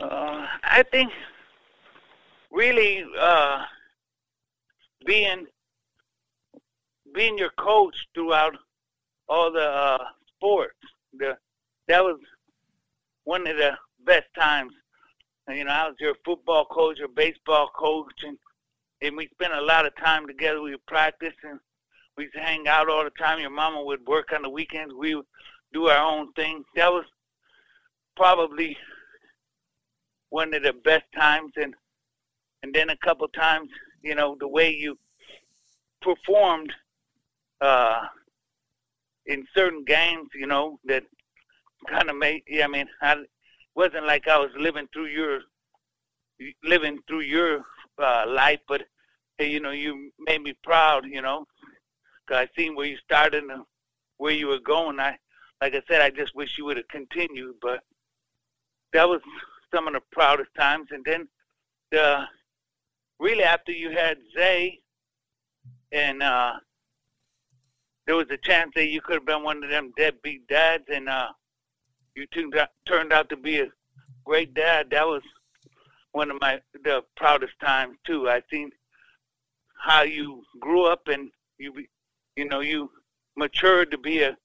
Speaker 6: Uh, I think really uh, being being your coach throughout all the uh, sports. The that was one of the best times. You know, I was your football coach, your baseball coach, and and we spent a lot of time together. We were practice and we used to hang out all the time. Your mama would work on the weekends. We would do our own thing. That was probably one of the best times, and and then a couple times, you know, the way you performed uh, in certain games, you know, that kind of made. Yeah, I mean, I wasn't like I was living through your living through your uh, life, but hey, you know, you made me proud. You know, cause I seen where you started and where you were going. I, like I said, I just wish you would have continued, but that was some of the proudest times. And then the really after you had Zay and uh there was a chance that you could have been one of them deadbeat dads, and uh, you turned out, turned out to be a great dad. That was one of my the proudest times too. I seen how you grew up and you you know you matured to be a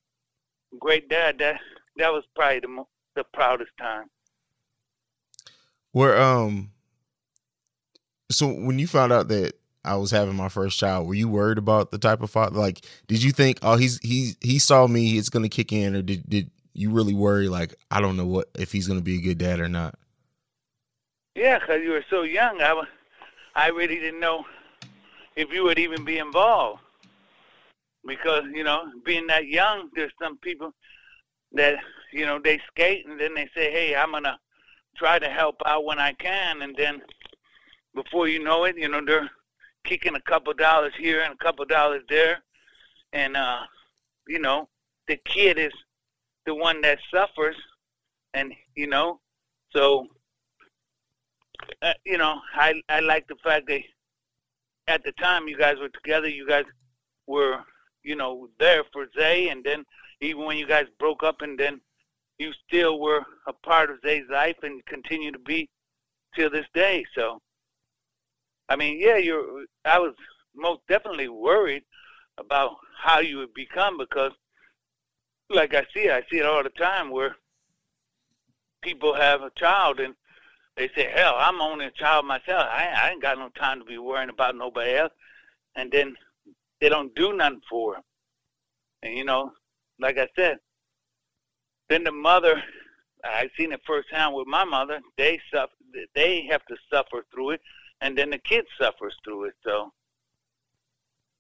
Speaker 6: great dad. That that was probably the the proudest time.
Speaker 1: Where um, so when you found out that I was having my first child, were you worried about the type of father? Like, did you think, oh, he's he's he saw me, it's gonna kick in, or did did you really worry? Like, I don't know what if he's gonna be a good dad or not.
Speaker 6: Yeah, because you were so young, I was, I really didn't know if you would even be involved. Because you know, being that young, there's some people that you know they skate and then they say, hey, I'm gonna try to help out when I can, and then before you know it, you know they're kicking a couple dollars here and a couple dollars there, and uh, you know, the kid is the one that suffers, and you know, so uh, you know, I I like the fact that at the time you guys were together, you guys were you know there for Zay, and then even when you guys broke up, and then you still were a part of Zay's life and continue to be till this day. So I mean, yeah, you're. I was most definitely worried about how you would become because, like I see, I see it all the time where people have a child and they say, "Hell, I'm only a child myself. I, I ain't got no time to be worrying about nobody else," and then they don't do nothing for them. And you know, like I said, then the mother, I seen it firsthand with my mother. They suffer. They have to suffer through it and then the kid suffers through it. So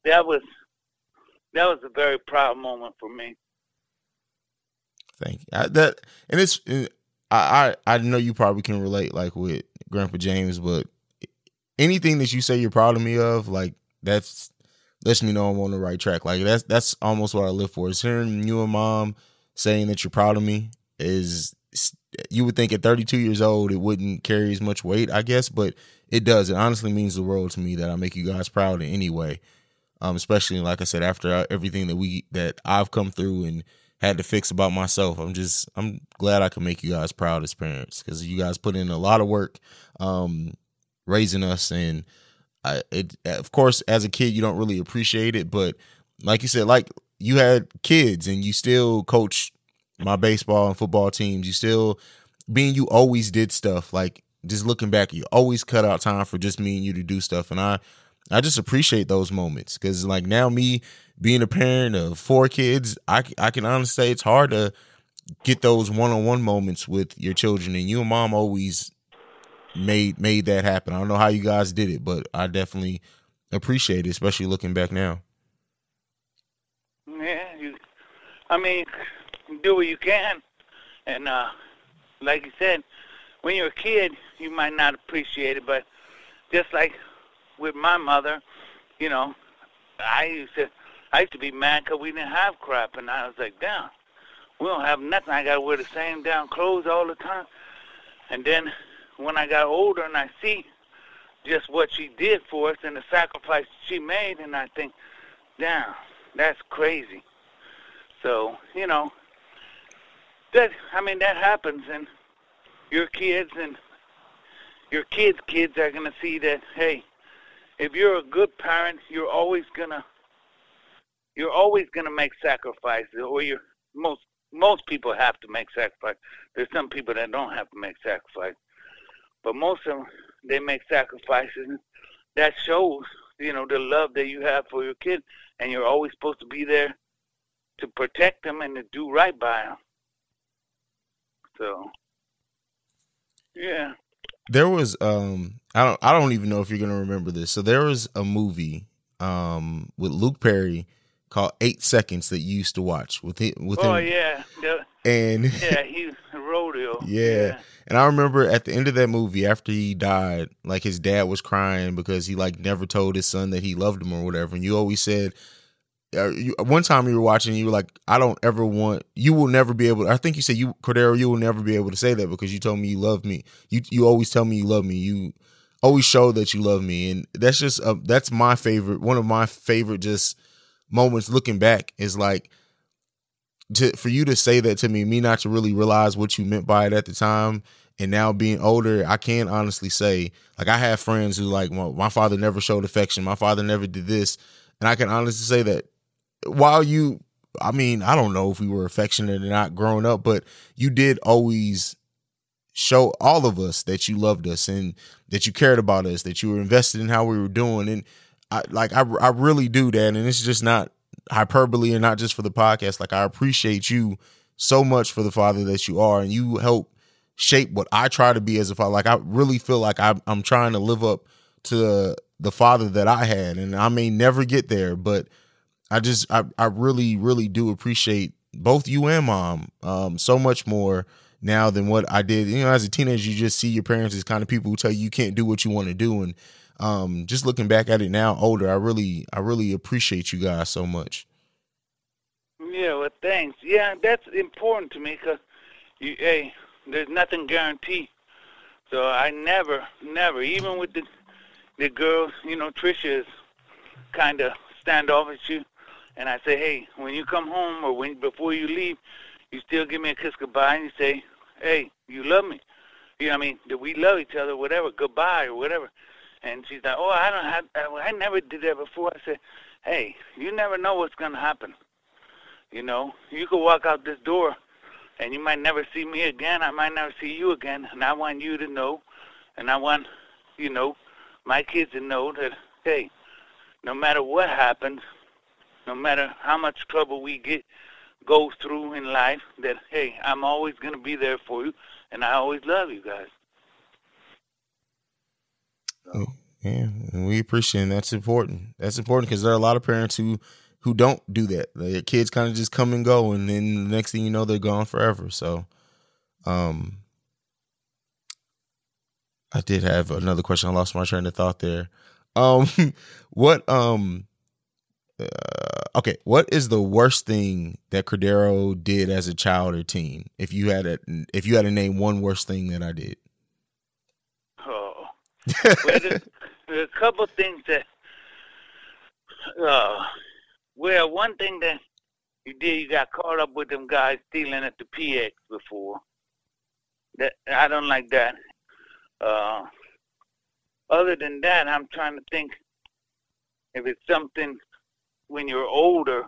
Speaker 6: that was that was a very proud moment for me.
Speaker 1: Thank you. I, that and it's uh, I, I I know you probably can relate like with Grandpa James, but anything that you say you're proud of me of, like that's lets me know I'm on the right track. Like that's that's almost what I live for. Is hearing you and mom saying that you're proud of me is you would think at 32 years old it wouldn't carry as much weight, I guess, but it does. It honestly means the world to me that I make you guys proud in any way. Um, especially like I said, after everything that we that I've come through and had to fix about myself. I'm just I'm glad I can make you guys proud as parents because you guys put in a lot of work um, raising us, and I it of course as a kid you don't really appreciate it, but like you said, like you had kids and you still coach my baseball and football teams. You still being you always did stuff like just looking back, you always cut out time for just me and you to do stuff, and I I just appreciate those moments because like now me being a parent of four kids, I I can honestly say it's hard to get those one on one moments with your children, and you and mom always made made that happen. I don't know how you guys did it, but I definitely appreciate it, especially looking back now.
Speaker 6: Yeah, you. I mean, do what you can, and uh, like you said, when you're a kid, you might not appreciate it, but just like with my mother, you know, I used to I used to be mad because we didn't have crap, and I was like, damn, we don't have nothing. I gotta wear the same damn clothes all the time. And then when I got older and I see just what she did for us and the sacrifice she made, and I think, damn, that's crazy. So you know, that I mean that happens, and your kids and your kids' kids are gonna see that. Hey, if you're a good parent, you're always gonna you're always gonna make sacrifices, or you're most most people have to make sacrifices. There's some people that don't have to make sacrifices, but most of them they make sacrifices. That shows, you know, the love that you have for your kid, and you're always supposed to be there to protect them and to do right by them. So, yeah.
Speaker 1: There was um I don't I don't even know if you're gonna remember this. So there was a movie um with Luke Perry called Eight Seconds that you used to watch with him. With
Speaker 6: oh
Speaker 1: him.
Speaker 6: yeah, the,
Speaker 1: and
Speaker 6: yeah, he's rodeo.
Speaker 1: yeah.
Speaker 6: yeah.
Speaker 1: And I remember at the end of that movie, after he died, like his dad was crying because he like never told his son that he loved him or whatever. And you always said, uh, you, one time you were watching, you were like, "I don't ever want. You will never be able." To, I think you said you Cordero, you will never be able to say that because you told me you love me. You you always tell me you love me. You always show that you love me, and that's just uh, that's my favorite. One of my favorite just moments looking back is like to for you to say that to me, me not to really realize what you meant by it at the time, and now being older, I can honestly say, like I have friends who like, well, my father never showed affection, my father never did this, and I can honestly say that while you, I mean, I don't know if we were affectionate or not growing up, but you did always show all of us that you loved us and that you cared about us, that you were invested in how we were doing, and I like I I really do that, and it's just not hyperbole and not just for the podcast. Like I appreciate you so much for the father that you are, and you help shape what I try to be as a father. Like I really feel like I'm I'm trying to live up to the father that I had, and I may never get there, but I just I I really really do appreciate both you and mom um so much more now than what I did. You know, as a teenager, you just see your parents as kind of people who tell you you can't do what you want to do, and um just looking back at it now older, I really I really appreciate you guys so much.
Speaker 6: Yeah, well, thanks. Yeah, that's important to me because, you, hey, there's nothing guaranteed. So I never, never, even with the the girls, you know, Trisha is kind of standoffish you, and I say, hey, when you come home or when before you leave, you still give me a kiss goodbye, and you say, hey, you love me. You know, what I mean, that we love each other, whatever, goodbye or whatever. And she's like, oh, I don't have, I, never did that before. I said, hey, you never know what's gonna happen. You know, you could walk out this door and you might never see me again. I might never see you again. And I want you to know, and I want, you know, my kids to know that, hey, no matter what happens, no matter how much trouble we get, go through in life, that, hey, I'm always to be there for you, and I always love you guys.
Speaker 1: So. Yeah, and we appreciate. That's important. That's important because there are a lot of parents who who don't do that. Their kids kind of just come and go, and then the next thing you know, they're gone forever. So, um, I did have another question. I lost my train of thought there. Um, what um, uh, okay, what is the worst thing that Cordero did as a child or teen? If you had a if you had to name one worst thing that I did.
Speaker 6: There's, there's a couple things that Uh, well, one thing that you did, you got caught up with them guys stealing at the PX before. That I don't like that. Uh, other than that, I'm trying to think if it's something when you're older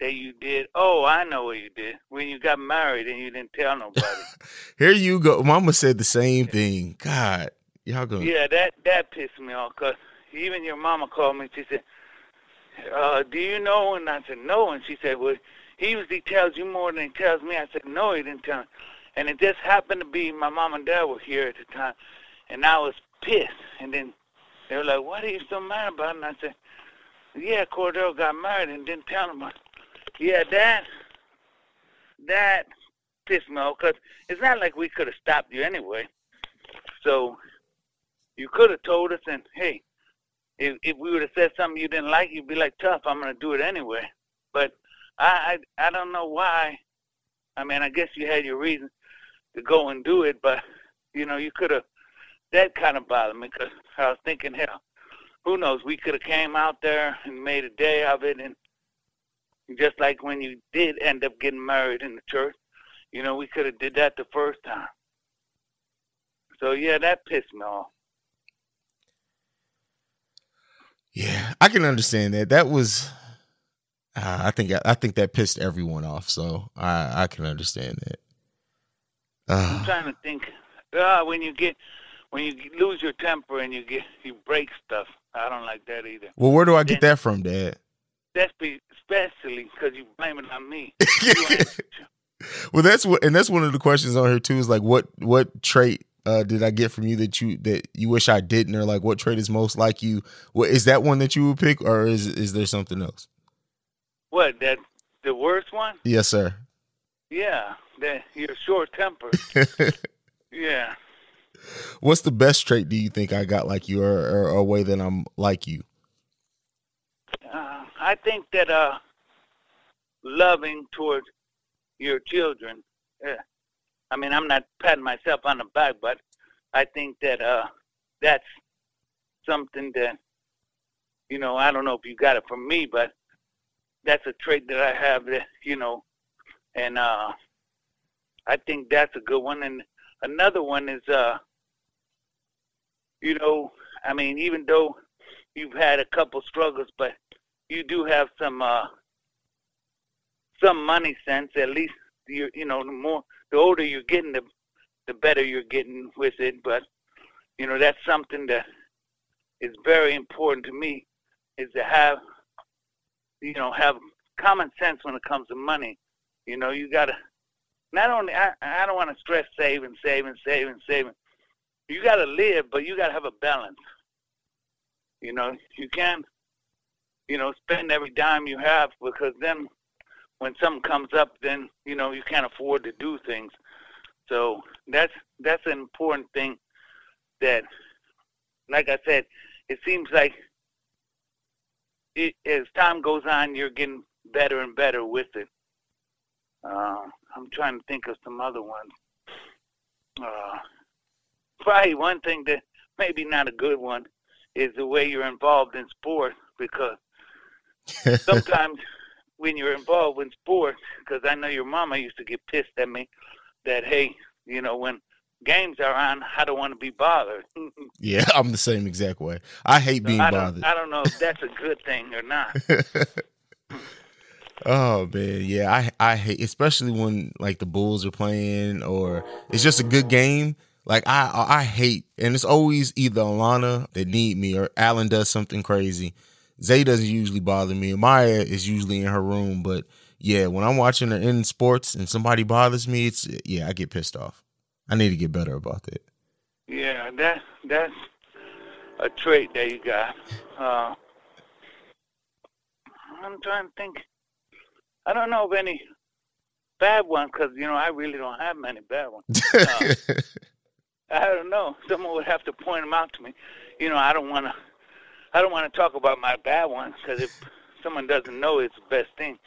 Speaker 6: that you did. Oh, I know what you did. When you got married and you didn't tell nobody.
Speaker 1: Here you go. Mama said the same thing. God, y'all going.
Speaker 6: Yeah, that that pissed me off because even your mama called me. She said, uh, "Do you know?" And I said, "No." And she said, "Well, he usually tells you more than he tells me." I said, "No, he didn't tell me." And it just happened to be my mom and dad were here at the time, and I was pissed. And then they were like, "What are you so mad about?" And I said, "Yeah, Cordell got married and didn't tell him." Yeah, that that pissed me off because it's not like we could have stopped you anyway. So you could have told us, and hey, if if we would have said something you didn't like, you'd be like, "Tough, I'm gonna do it anyway." But I I, I don't know why. I mean, I guess you had your reasons to go and do it, but you know, you could have. That kind of bothered me because I was thinking, hell, who knows? We could have came out there and made a day of it, and just like when you did end up getting married in the church, you know, we could have did that the first time. So yeah, that pissed me off.
Speaker 1: Yeah, I can understand that. That was, uh, I think, I think that pissed everyone off. So I, I can understand that.
Speaker 6: I'm trying to think. Uh, when you get, when you lose your temper and you get, you break stuff. I don't like that either.
Speaker 1: Well, where do I get that from, Dad?
Speaker 6: That's be, especially because you blame it on me.
Speaker 1: well, that's what, and that's one of the questions on here too. Is like, what, what trait uh, did I get from you that you that you wish I didn't, or like what trait is most like you? What is that one that you would pick, or is is there something else?
Speaker 6: What that the worst one?
Speaker 1: Yes, sir.
Speaker 6: Yeah, that you're short tempered. yeah.
Speaker 1: What's the best trait do you think I got like you, or, or a way that I'm like you?
Speaker 6: Uh, I think that uh, loving towards your children. Uh, I mean, I'm not patting myself on the back, but I think that uh, that's something that you know. I don't know if you got it from me, but that's a trait that I have that you know, and uh, I think that's a good one. And another one is, uh, you know, I mean, even though you've had a couple struggles, but you do have some uh, some money sense. At least you you know the more the older you're getting, the the better you're getting with it. But you know that's something that is very important to me is to have you know have common sense when it comes to money. You know you gotta not only I I don't want to stress saving, saving, saving, saving. You gotta live, but you gotta have a balance. You know you can't you know, spend every dime you have because then when something comes up, then you know you can't afford to do things. So that's that's an important thing. That, like I said, it seems like it, as time goes on, you're getting better and better with it. Uh, I'm trying to think of some other ones. Uh, probably one thing that maybe not a good one is the way you're involved in sports because sometimes when you're involved in sports, because I know your mama used to get pissed at me that hey, you know when games are on, I don't want to be bothered.
Speaker 1: yeah, I'm the same exact way. I hate
Speaker 6: So
Speaker 1: being
Speaker 6: I
Speaker 1: bothered.
Speaker 6: I don't know if that's a good thing or not.
Speaker 1: oh man, yeah, I I hate especially when like the Bulls are playing or it's just a good game. Like I I hate, and it's always either Alana that need me or Alan does something crazy. Zay doesn't usually bother me. Maya is usually in her room, but yeah, when I'm watching her in sports and somebody bothers me, it's yeah, I get pissed off. I need to get better about that.
Speaker 6: Yeah, that that's a trait that you got. Uh, I'm trying to think. I don't know of any bad ones because you know I really don't have many bad ones. Uh, I don't know. Someone would have to point them out to me. You know, I don't want to. I don't want to talk about my bad ones because if someone doesn't know, it's the best thing.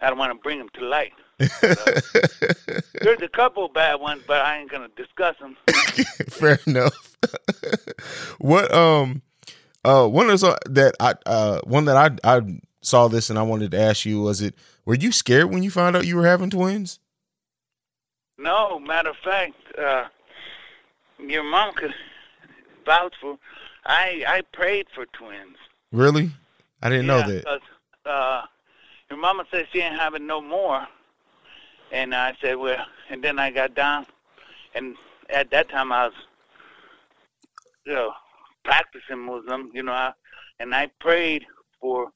Speaker 6: I don't want to bring them to light. There's a couple bad ones, but I ain't gonna discuss them.
Speaker 1: Fair enough. what um Uh, one of those that I uh one that I I saw this and I wanted to ask you was it were you scared when you found out you were having twins?
Speaker 6: No, matter of fact, uh, your mom could vouch for. I I prayed for twins.
Speaker 1: Really? I didn't
Speaker 6: yeah,
Speaker 1: know that.
Speaker 6: 'cause, Uh, your mama said she ain't having no more, and I said, well, and then I got down, and at that time I was, you know, practicing Muslim, you know, I, and I prayed for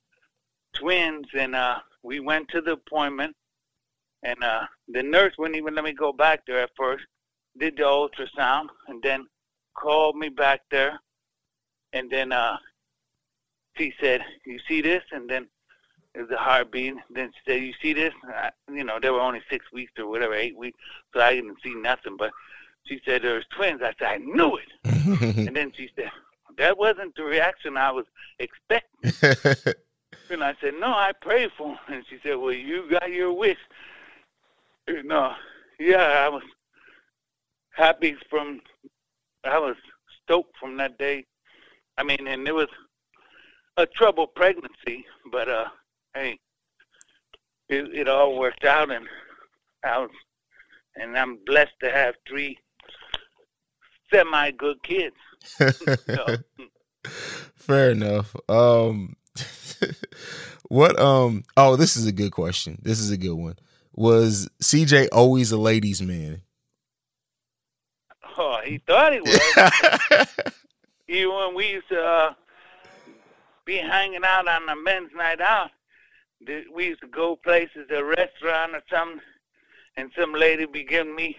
Speaker 6: twins, and uh, we went to the appointment, and uh, the nurse wouldn't even let me go back there at first. Did the ultrasound, and then called me back there, and then uh, she said, "You see this?" And then it was a heartbeat. Then she said, "You see this?" I, you know, they were only six weeks or whatever, eight weeks, so I didn't see nothing. But she said there was twins. I said, "I knew it." and then she said, "That wasn't the reaction I was expecting." And I said, "No, I prayed for him." And she said, "Well, you got your wish." You no, know, yeah, I was happy from. I was stoked from that day. I mean, and it was a troubled pregnancy, but uh, hey, it, it all worked out, and I was, and I'm blessed to have three semi good kids. So,
Speaker 1: Fair enough. Um, what? Um. Oh, this is a good question. This is a good one. Was CJ always a ladies' man?
Speaker 6: oh, he thought he was. Even when we used to uh, be hanging out on the men's night out, we used to go places, a restaurant or something, and some lady be giving me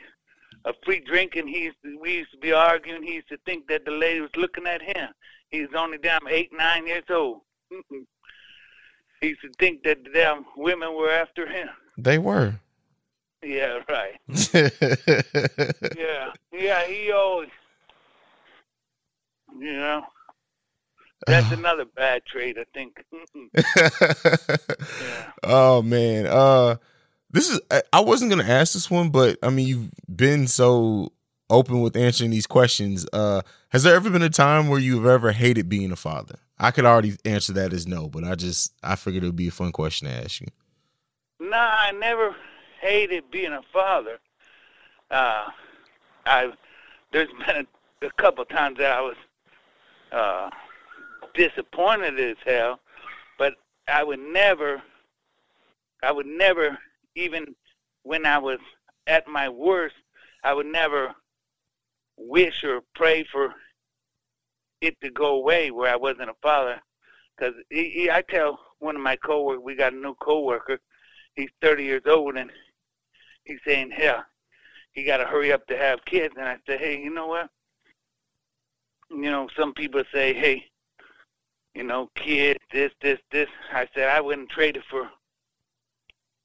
Speaker 6: a free drink, and he used to, we used to be arguing. He used to think that the lady was looking at him. He was only damn eight, nine years old. He used to think that the damn women were after him.
Speaker 1: they were.
Speaker 6: Yeah, right. Yeah, yeah. He always, you know, that's another bad trait, I think. yeah.
Speaker 1: oh man. Uh this is I- I wasn't gonna ask this one, but I mean you've been so open with answering these questions. Uh has there ever been a time where you've ever hated being a father? I could already answer that as no, but I just I figured it would be a fun question to ask you.
Speaker 6: No, I never hated being a father. Uh, I there's been a, a couple times that I was uh, disappointed as hell, but I would never, I would never even when I was at my worst, I would never wish or pray for it to go away where I wasn't a father. Because I tell one of my coworkers, we got a new coworker, he's 30 years old, and he's saying, hell, he got to hurry up to have kids. And I said, hey, you know what? You know, some people say, hey, you know, kid, this, this, this. I said, I wouldn't trade it for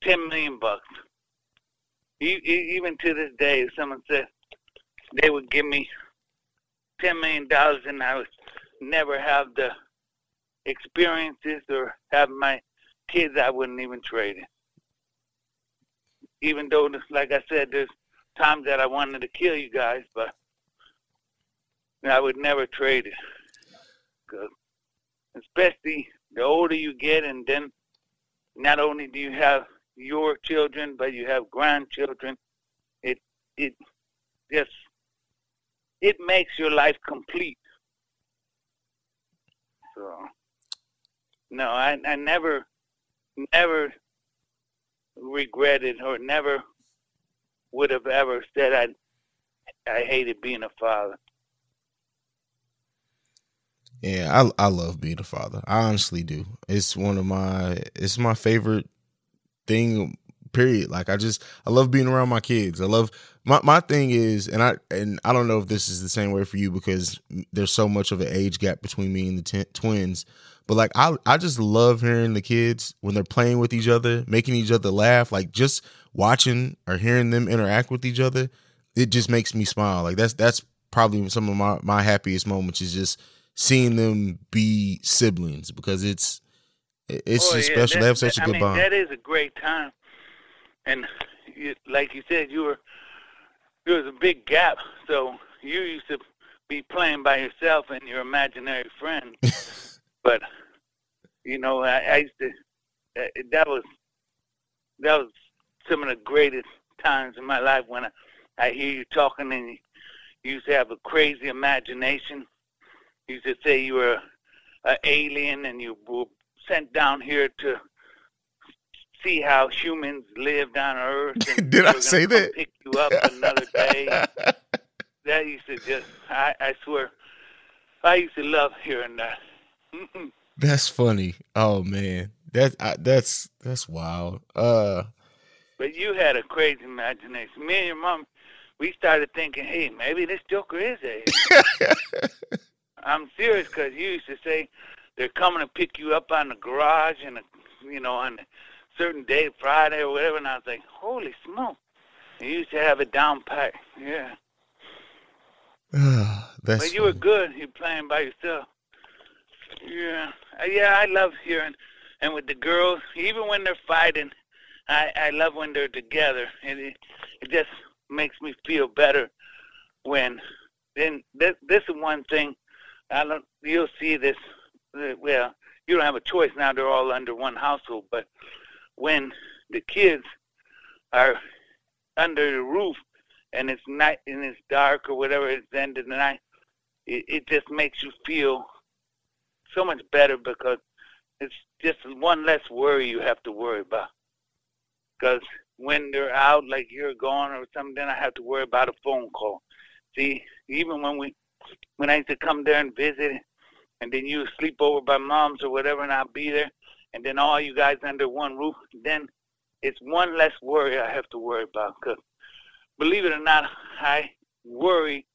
Speaker 6: 10 million bucks. Even to this day, if someone said they would give me $10 million and I would never have the experiences or have my kids, I wouldn't even trade it. Even though, like I said, there's times that I wanted to kill you guys, but I would never trade it. 'Cause especially the older you get, and then not only do you have your children, but you have grandchildren. It it just it makes your life complete. So no, I I never never regretted or never would have ever said I I hated being a father.
Speaker 1: Yeah, I I love being a father. I honestly do. It's one of my it's my favorite thing period. Like I just I love being around my kids. I love my my thing is and I and I don't know if this is the same way for you because there's so much of an age gap between me and the twins. But like I I just love hearing the kids when they're playing with each other, making each other laugh, like just watching or hearing them interact with each other, it just makes me smile. Like that's that's probably some of my my happiest moments is just seeing them be siblings because it's it's
Speaker 6: Oh, yeah,
Speaker 1: special. they have such a good
Speaker 6: I mean,
Speaker 1: bond.
Speaker 6: That is a great time, and you, like you said, you were there was a big gap. So you used to be playing by yourself and your imaginary friend. but you know, I, I used to. Uh, that was that was some of the greatest times in my life when I, I hear you talking and you, you used to have a crazy imagination. You used to say you were an alien and you were sent down here to see how humans lived on Earth. And
Speaker 1: Did I say that?
Speaker 6: Pick you up another day. that used to just, I, I swear, I used to love hearing that.
Speaker 1: That's funny. Oh man, that I, that's that's wild. Uh,
Speaker 6: But you had a crazy imagination. Me and your mom, we started thinking, hey, maybe this Joker is a. I'm serious because you used to say they're coming to pick you up on the garage and, you know, on a certain day, Friday or whatever. And I was like, holy smoke. You used to have it down pat. Yeah.
Speaker 1: that's
Speaker 6: But you were good. You playing by yourself. Yeah, Uh, yeah. I love hearing, and with the girls, even when they're fighting, I I love when they're together, and it it just makes me feel better when. Then this this is one thing. I. You'll see this. Well, you don't have a choice now. They're all under one household, but when the kids are under the roof and it's night and it's dark or whatever it's the end of the night, it, it just makes you feel so much better because it's just one less worry you have to worry about. Because when they're out, like you're gone or something, then I have to worry about a phone call. See, even when we, when I used to come there and visit, and then you sleep over by mom's or whatever, and I'll be there, and then all you guys under one roof, then it's one less worry I have to worry about. Because believe it or not, I worry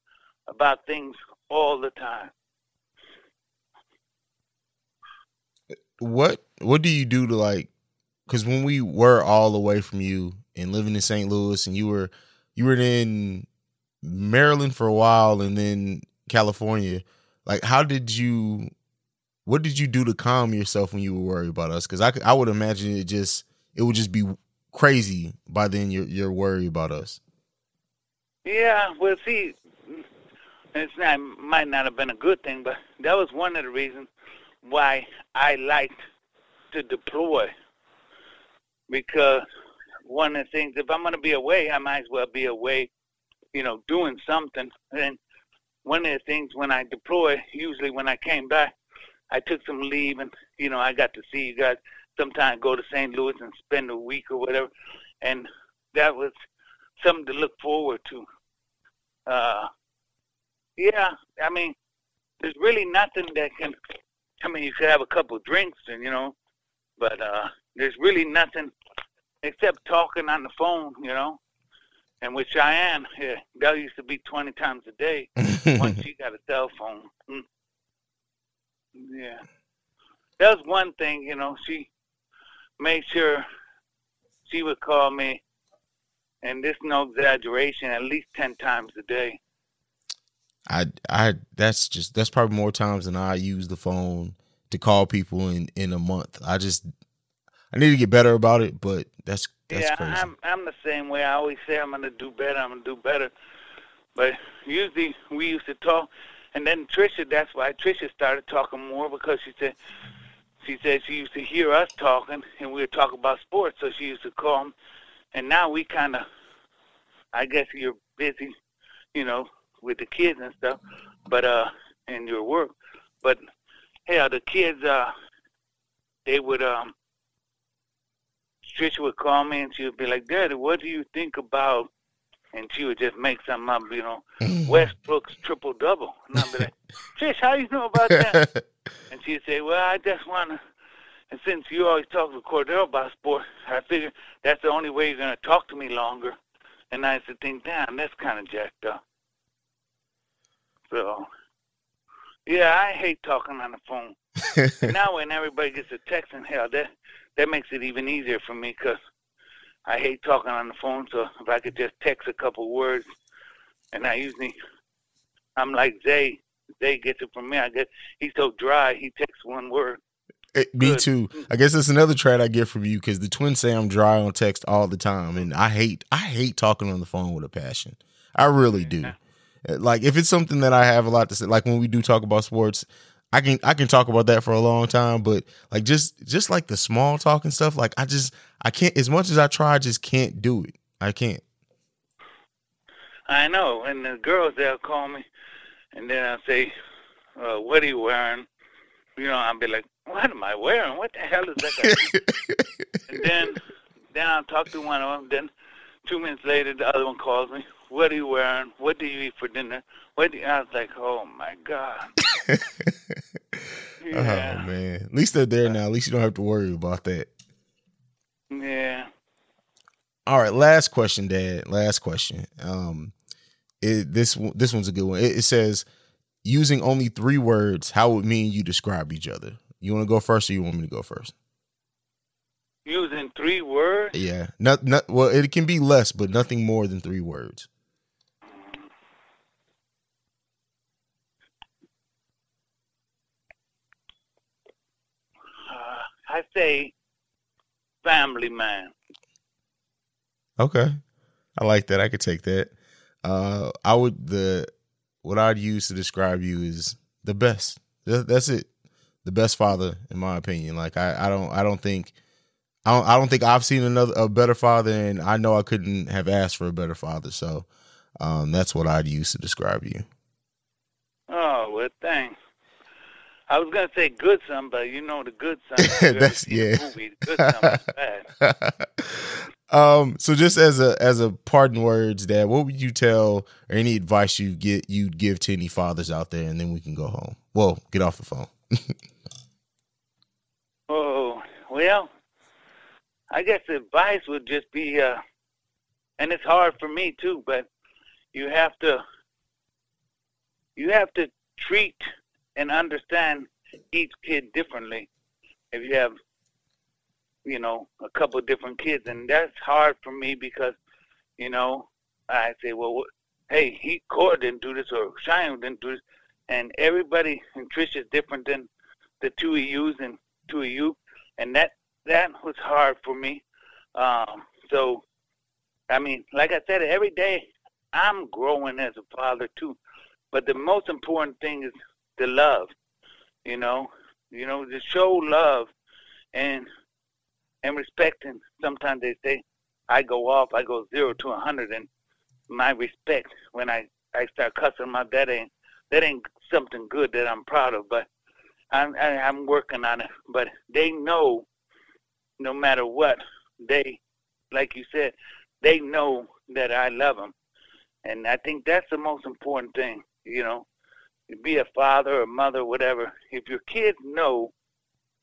Speaker 6: about things all the time.
Speaker 1: what what do you do to like because when we were all away from you and living in st louis and you were you were in maryland for a while and then california like how did you what did you do to calm yourself when you were worried about us because I, I would imagine it just it would just be crazy by then you're, you're worried about us
Speaker 6: Yeah, well, see, it's not might not have been a good thing, but that was one of the reasons why I liked to deploy. Because one of the things, if I'm going to be away, I might as well be away, you know, doing something. And one of the things when I deploy, usually when I came back, I took some leave, and you know, I got to see you guys. Sometimes go to St. Louis and spend a week or whatever, and that was something to look forward to. Uh, yeah, I mean, there's really nothing that can. I mean, you could have a couple drinks, and you know, but uh, there's really nothing except talking on the phone, you know. And with Cheyenne, yeah, that used to be 20 times a day once she got a cell phone. Mm. Yeah, that was one thing, you know. She made sure she would call me and this no exaggeration, at least ten times a day.
Speaker 1: I I that's just that's probably more times than I use the phone to call people in in a month. I just I need to get better about it, but that's that's
Speaker 6: yeah,
Speaker 1: crazy.
Speaker 6: I'm I'm the same way. I always say I'm gonna do better. I'm gonna do better. But usually we used to talk, and then Trisha. That's why Trisha started talking more because she said she said she used to hear us talking, and we would talk about sports. So she used to call. And now we kind of, I guess you're busy, you know, with the kids and stuff, but uh, and your work. But hell, the kids, uh, they would um. Trisha would call me and she would be like, Daddy, what do you think about? And she would just make something up, you know, mm. Westbrook's triple double. And I'd be like, Trish, how do you know about that? and she'd say, Well, I just want to. And since you always talk to Cordell about sports, I figured that's the only way you're going to talk to me longer. And I used to think, damn, that's kind of jacked up. So, yeah, I hate talking on the phone. Now when everybody gets a text and hell, that that makes it even easier for me because I hate talking on the phone. So if I could just text a couple words, and I usually I'm like Zay. Zay gets it from me. I guess he's so dry. He texts one word.
Speaker 1: Eh, me
Speaker 6: Good.
Speaker 1: too. I guess that's another trait I get from you because the twins say I'm dry on text all the time, and I hate I hate talking on the phone with a passion. I really do. Like if it's something that I have a lot to say, like when we do talk about sports, I can I can talk about that for a long time. But like just just like the small talk and stuff, like I just I can't as much as I try, I just can't do it. I can't.
Speaker 6: I know, and the girls they'll call me, and then I'll say, uh, "What are you wearing?" You know, I'll be like, "What am I wearing? What the hell is that?" and then then I'll talk to one of them. Then two minutes later, the other one calls me. What are you wearing? What do you eat for dinner? What? Do you? I was like, "Oh my god."
Speaker 1: yeah. Oh man, at least they're there now. At least you don't have to worry about that.
Speaker 6: Yeah.
Speaker 1: All right, last question, Dad. Last question. Um, it, this this one's a good one. It, it, says using only three words. How would me and you describe each other? You want to go first, or you want me to go first?
Speaker 6: Using three words.
Speaker 1: Yeah. Not not. Well, it can be less, but nothing more than three words.
Speaker 6: Uh, I say family man.
Speaker 1: Okay. I like that. I could take that. Uh, I would the what I'd use to describe you is the best. That's it. The best father, in my opinion. Like I, I don't, I don't think, I don't, I don't think I've seen another a better father, and I know I couldn't have asked for a better father. So, um, that's what I'd use to describe you.
Speaker 6: Oh well, thanks. I was gonna say good son, but you know the good son.
Speaker 1: that's yeah. Movie, good son bad. Um, so just as a as a pardon words, Dad, what would you tell or any advice you get you'd give to any fathers out there, and then we can go home. Well, get off the phone.
Speaker 6: oh well, I guess advice would just be, uh, and it's hard for me too, but you have to you have to treat and understand each kid differently. If you have you know, a couple of different kids, and that's hard for me because, you know, I say, well, hey, he Cord didn't do this or Cheyenne didn't do this, and everybody and Trish is different than the two yous and two you, and that that was hard for me. Um, so, I mean, like I said, every day I'm growing as a father too, but the most important thing is the love. You know, you know, to show love and and respecting. Sometimes they say I go off, I go zero to a hundred, and my respect when I I start cussing my that ain't that ain't something good that I'm proud of, but I'm I, am i am working on it. But they know, no matter what, they like you said, they know that I love them, and I think that's the most important thing. You know, be a father or mother, whatever. If your kids know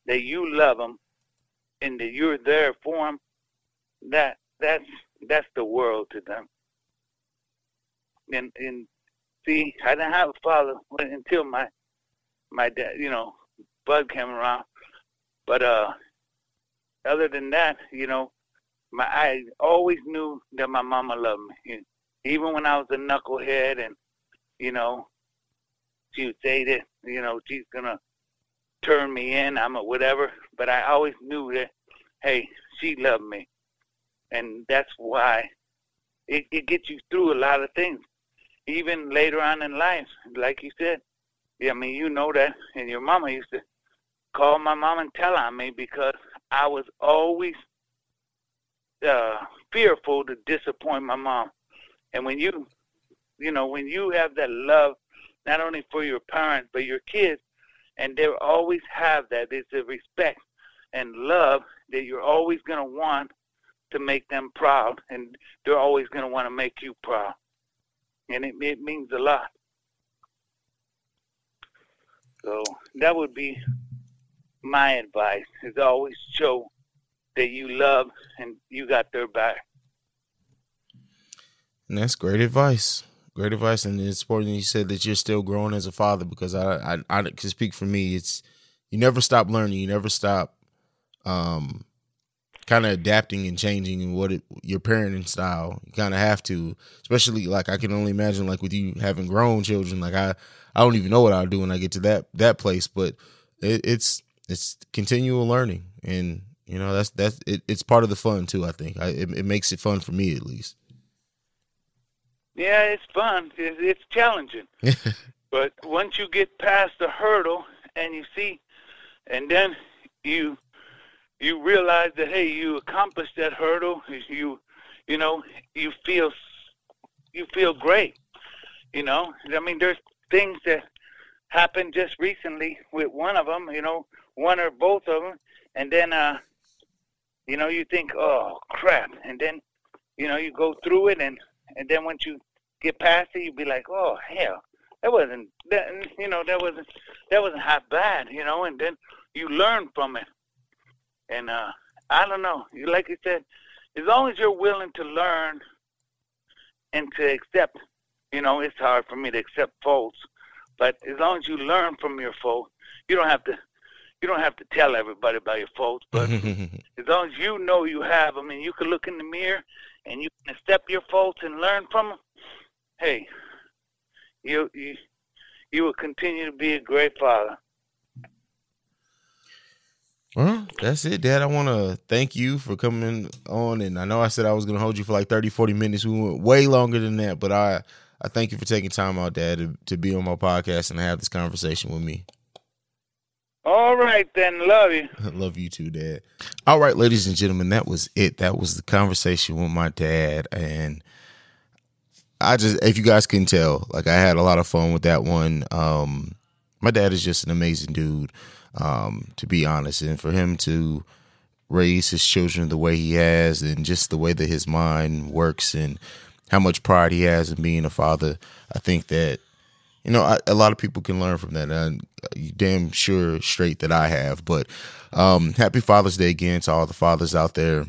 Speaker 6: that you love them and that you're there for them, that that's that's the world to them. And and see, I didn't have a father until my my dad, you know, Bud came around. But uh, other than that, you know, my I always knew that my mama loved me, even when I was a knucklehead, and you know, would say that, you know, she's gonna turn me in, I'm a whatever. But I always knew that, hey, she loved me, and that's why it, it gets you through a lot of things, even later on in life. Like you said, I mean, you know that, and your mama used to call my mom and tell on me because I was always uh, fearful to disappoint my mom. And when you, you know, when you have that love, not only for your parents but your kids, and they always have that. It's a respect and love that you're always to want to make them proud, and they're always to want to make you proud. And it, it means a lot. So that would be my advice: is always show that you love and you got their back.
Speaker 1: And that's great advice great advice, and it's important that you said that you're still growing as a father because I, I, I can speak for me. It's you never stop learning, you never stop, um, kind of adapting and changing and what it, your parenting style. You kind of have to, especially like I can only imagine like with you having grown children. Like I, I don't even know what I'll do when I get to that that place, but it, it's it's continual learning, and you know that's that's it, it's part of the fun too. I think I, it, it makes it fun for me at least.
Speaker 6: Yeah, it's fun. It's, it's challenging. but once you get past the hurdle and you see, and then you you realize that hey, you accomplished that hurdle. You you know you feel you feel great. You know, I mean, there's things that happened just recently with one of them. You know, one or both of them, and then uh, you know, you think, oh crap, and then you know you go through it, and and then once you get past it, you'd be like, oh hell, that wasn't that you know that wasn't that wasn't half bad, you know, and then you learn from it, and uh, I don't know, you like you said, as long as you're willing to learn and to accept, you know, it's hard for me to accept faults, but as long as you learn from your fault, you don't have to you don't have to tell everybody about your faults, but as long as you know you have them and you can look in the mirror and you can accept your faults and learn from them, hey, you you you will continue to be a great father.
Speaker 1: Well, that's it, Dad. I want to thank you for coming on. And I know I said I was going to hold you for like 30, 40 minutes. We went way longer than that, but I, I thank you for taking time out, Dad, to, to be on my podcast and have this conversation with me.
Speaker 6: All right, then. Love you.
Speaker 1: Love you too, Dad. All right, ladies and gentlemen, that was it. That was the conversation with my dad. And I just, if you guys can tell, like I had a lot of fun with that one. Um, my dad is just an amazing dude, um, to be honest. And for him to raise his children the way he has and just the way that his mind works and how much pride he has in being a father, I think that you know, I, a lot of people can learn from that. And you damn sure straight that I have. But um, happy Father's Day again to all the fathers out there.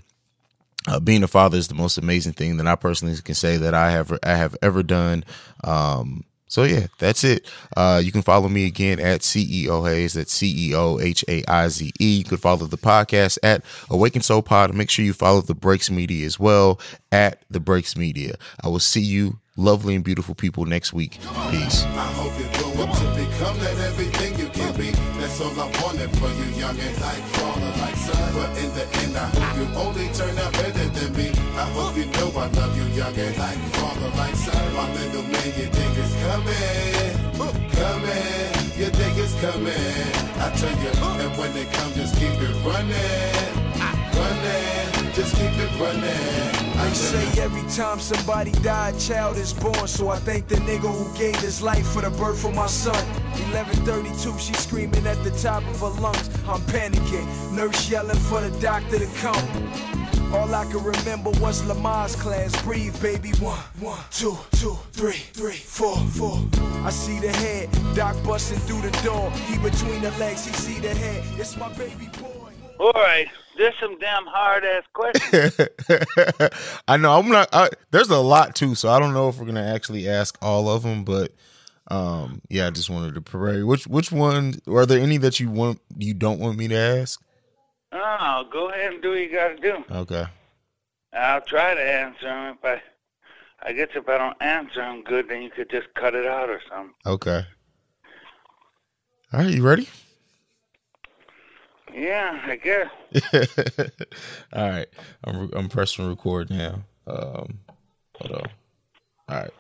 Speaker 1: Uh, being a father is the most amazing thing that I personally can say that I have I have ever done. Um, so yeah, that's it. Uh, you can follow me again at CEO Haize. That's C E O H A I Z E. You can follow the podcast at Awaken Soul Pod. Make sure you follow the Breaks Media as well at the Breaks Media. I will see you, lovely and beautiful people, next week. Peace.
Speaker 7: That's all I wanted for you, young and. But in the end, I hope you only turn out better than me. I hope you know I love you, young and like father, like son. My little man, you think it's coming, coming. You think it's coming. I tell you, and when they come, just keep it running, running. Just keep it running.
Speaker 4: They say every time somebody die, a child is born. So I thank the nigga who gave his life for the birth of my son. 1132, she screaming at the top of her lungs. I'm panicking, nurse yelling for the doctor to come. All I can remember was Lamaze class. Breathe, baby. One, one, two, two, three, three, four, four. I see the head, Doc busting through the door. He between the legs, he see the head. It's my baby boy.
Speaker 6: All right, there's some damn hard ass questions.
Speaker 1: I know I'm not. I, there's a lot too, so I don't know if we're gonna actually ask all of them. But um, yeah, I just wanted to pray. Which which one? Are there any that you want you don't want me to ask?
Speaker 6: oh, go ahead and do what you got to do.
Speaker 1: Okay.
Speaker 6: I'll try to answer them. If I, I guess if I don't answer them good, then you could just cut it out or something.
Speaker 1: Okay. All right, you ready?
Speaker 6: Yeah, I guess.
Speaker 1: All right, I'm I'm pressing record now. Um, hold on. All right.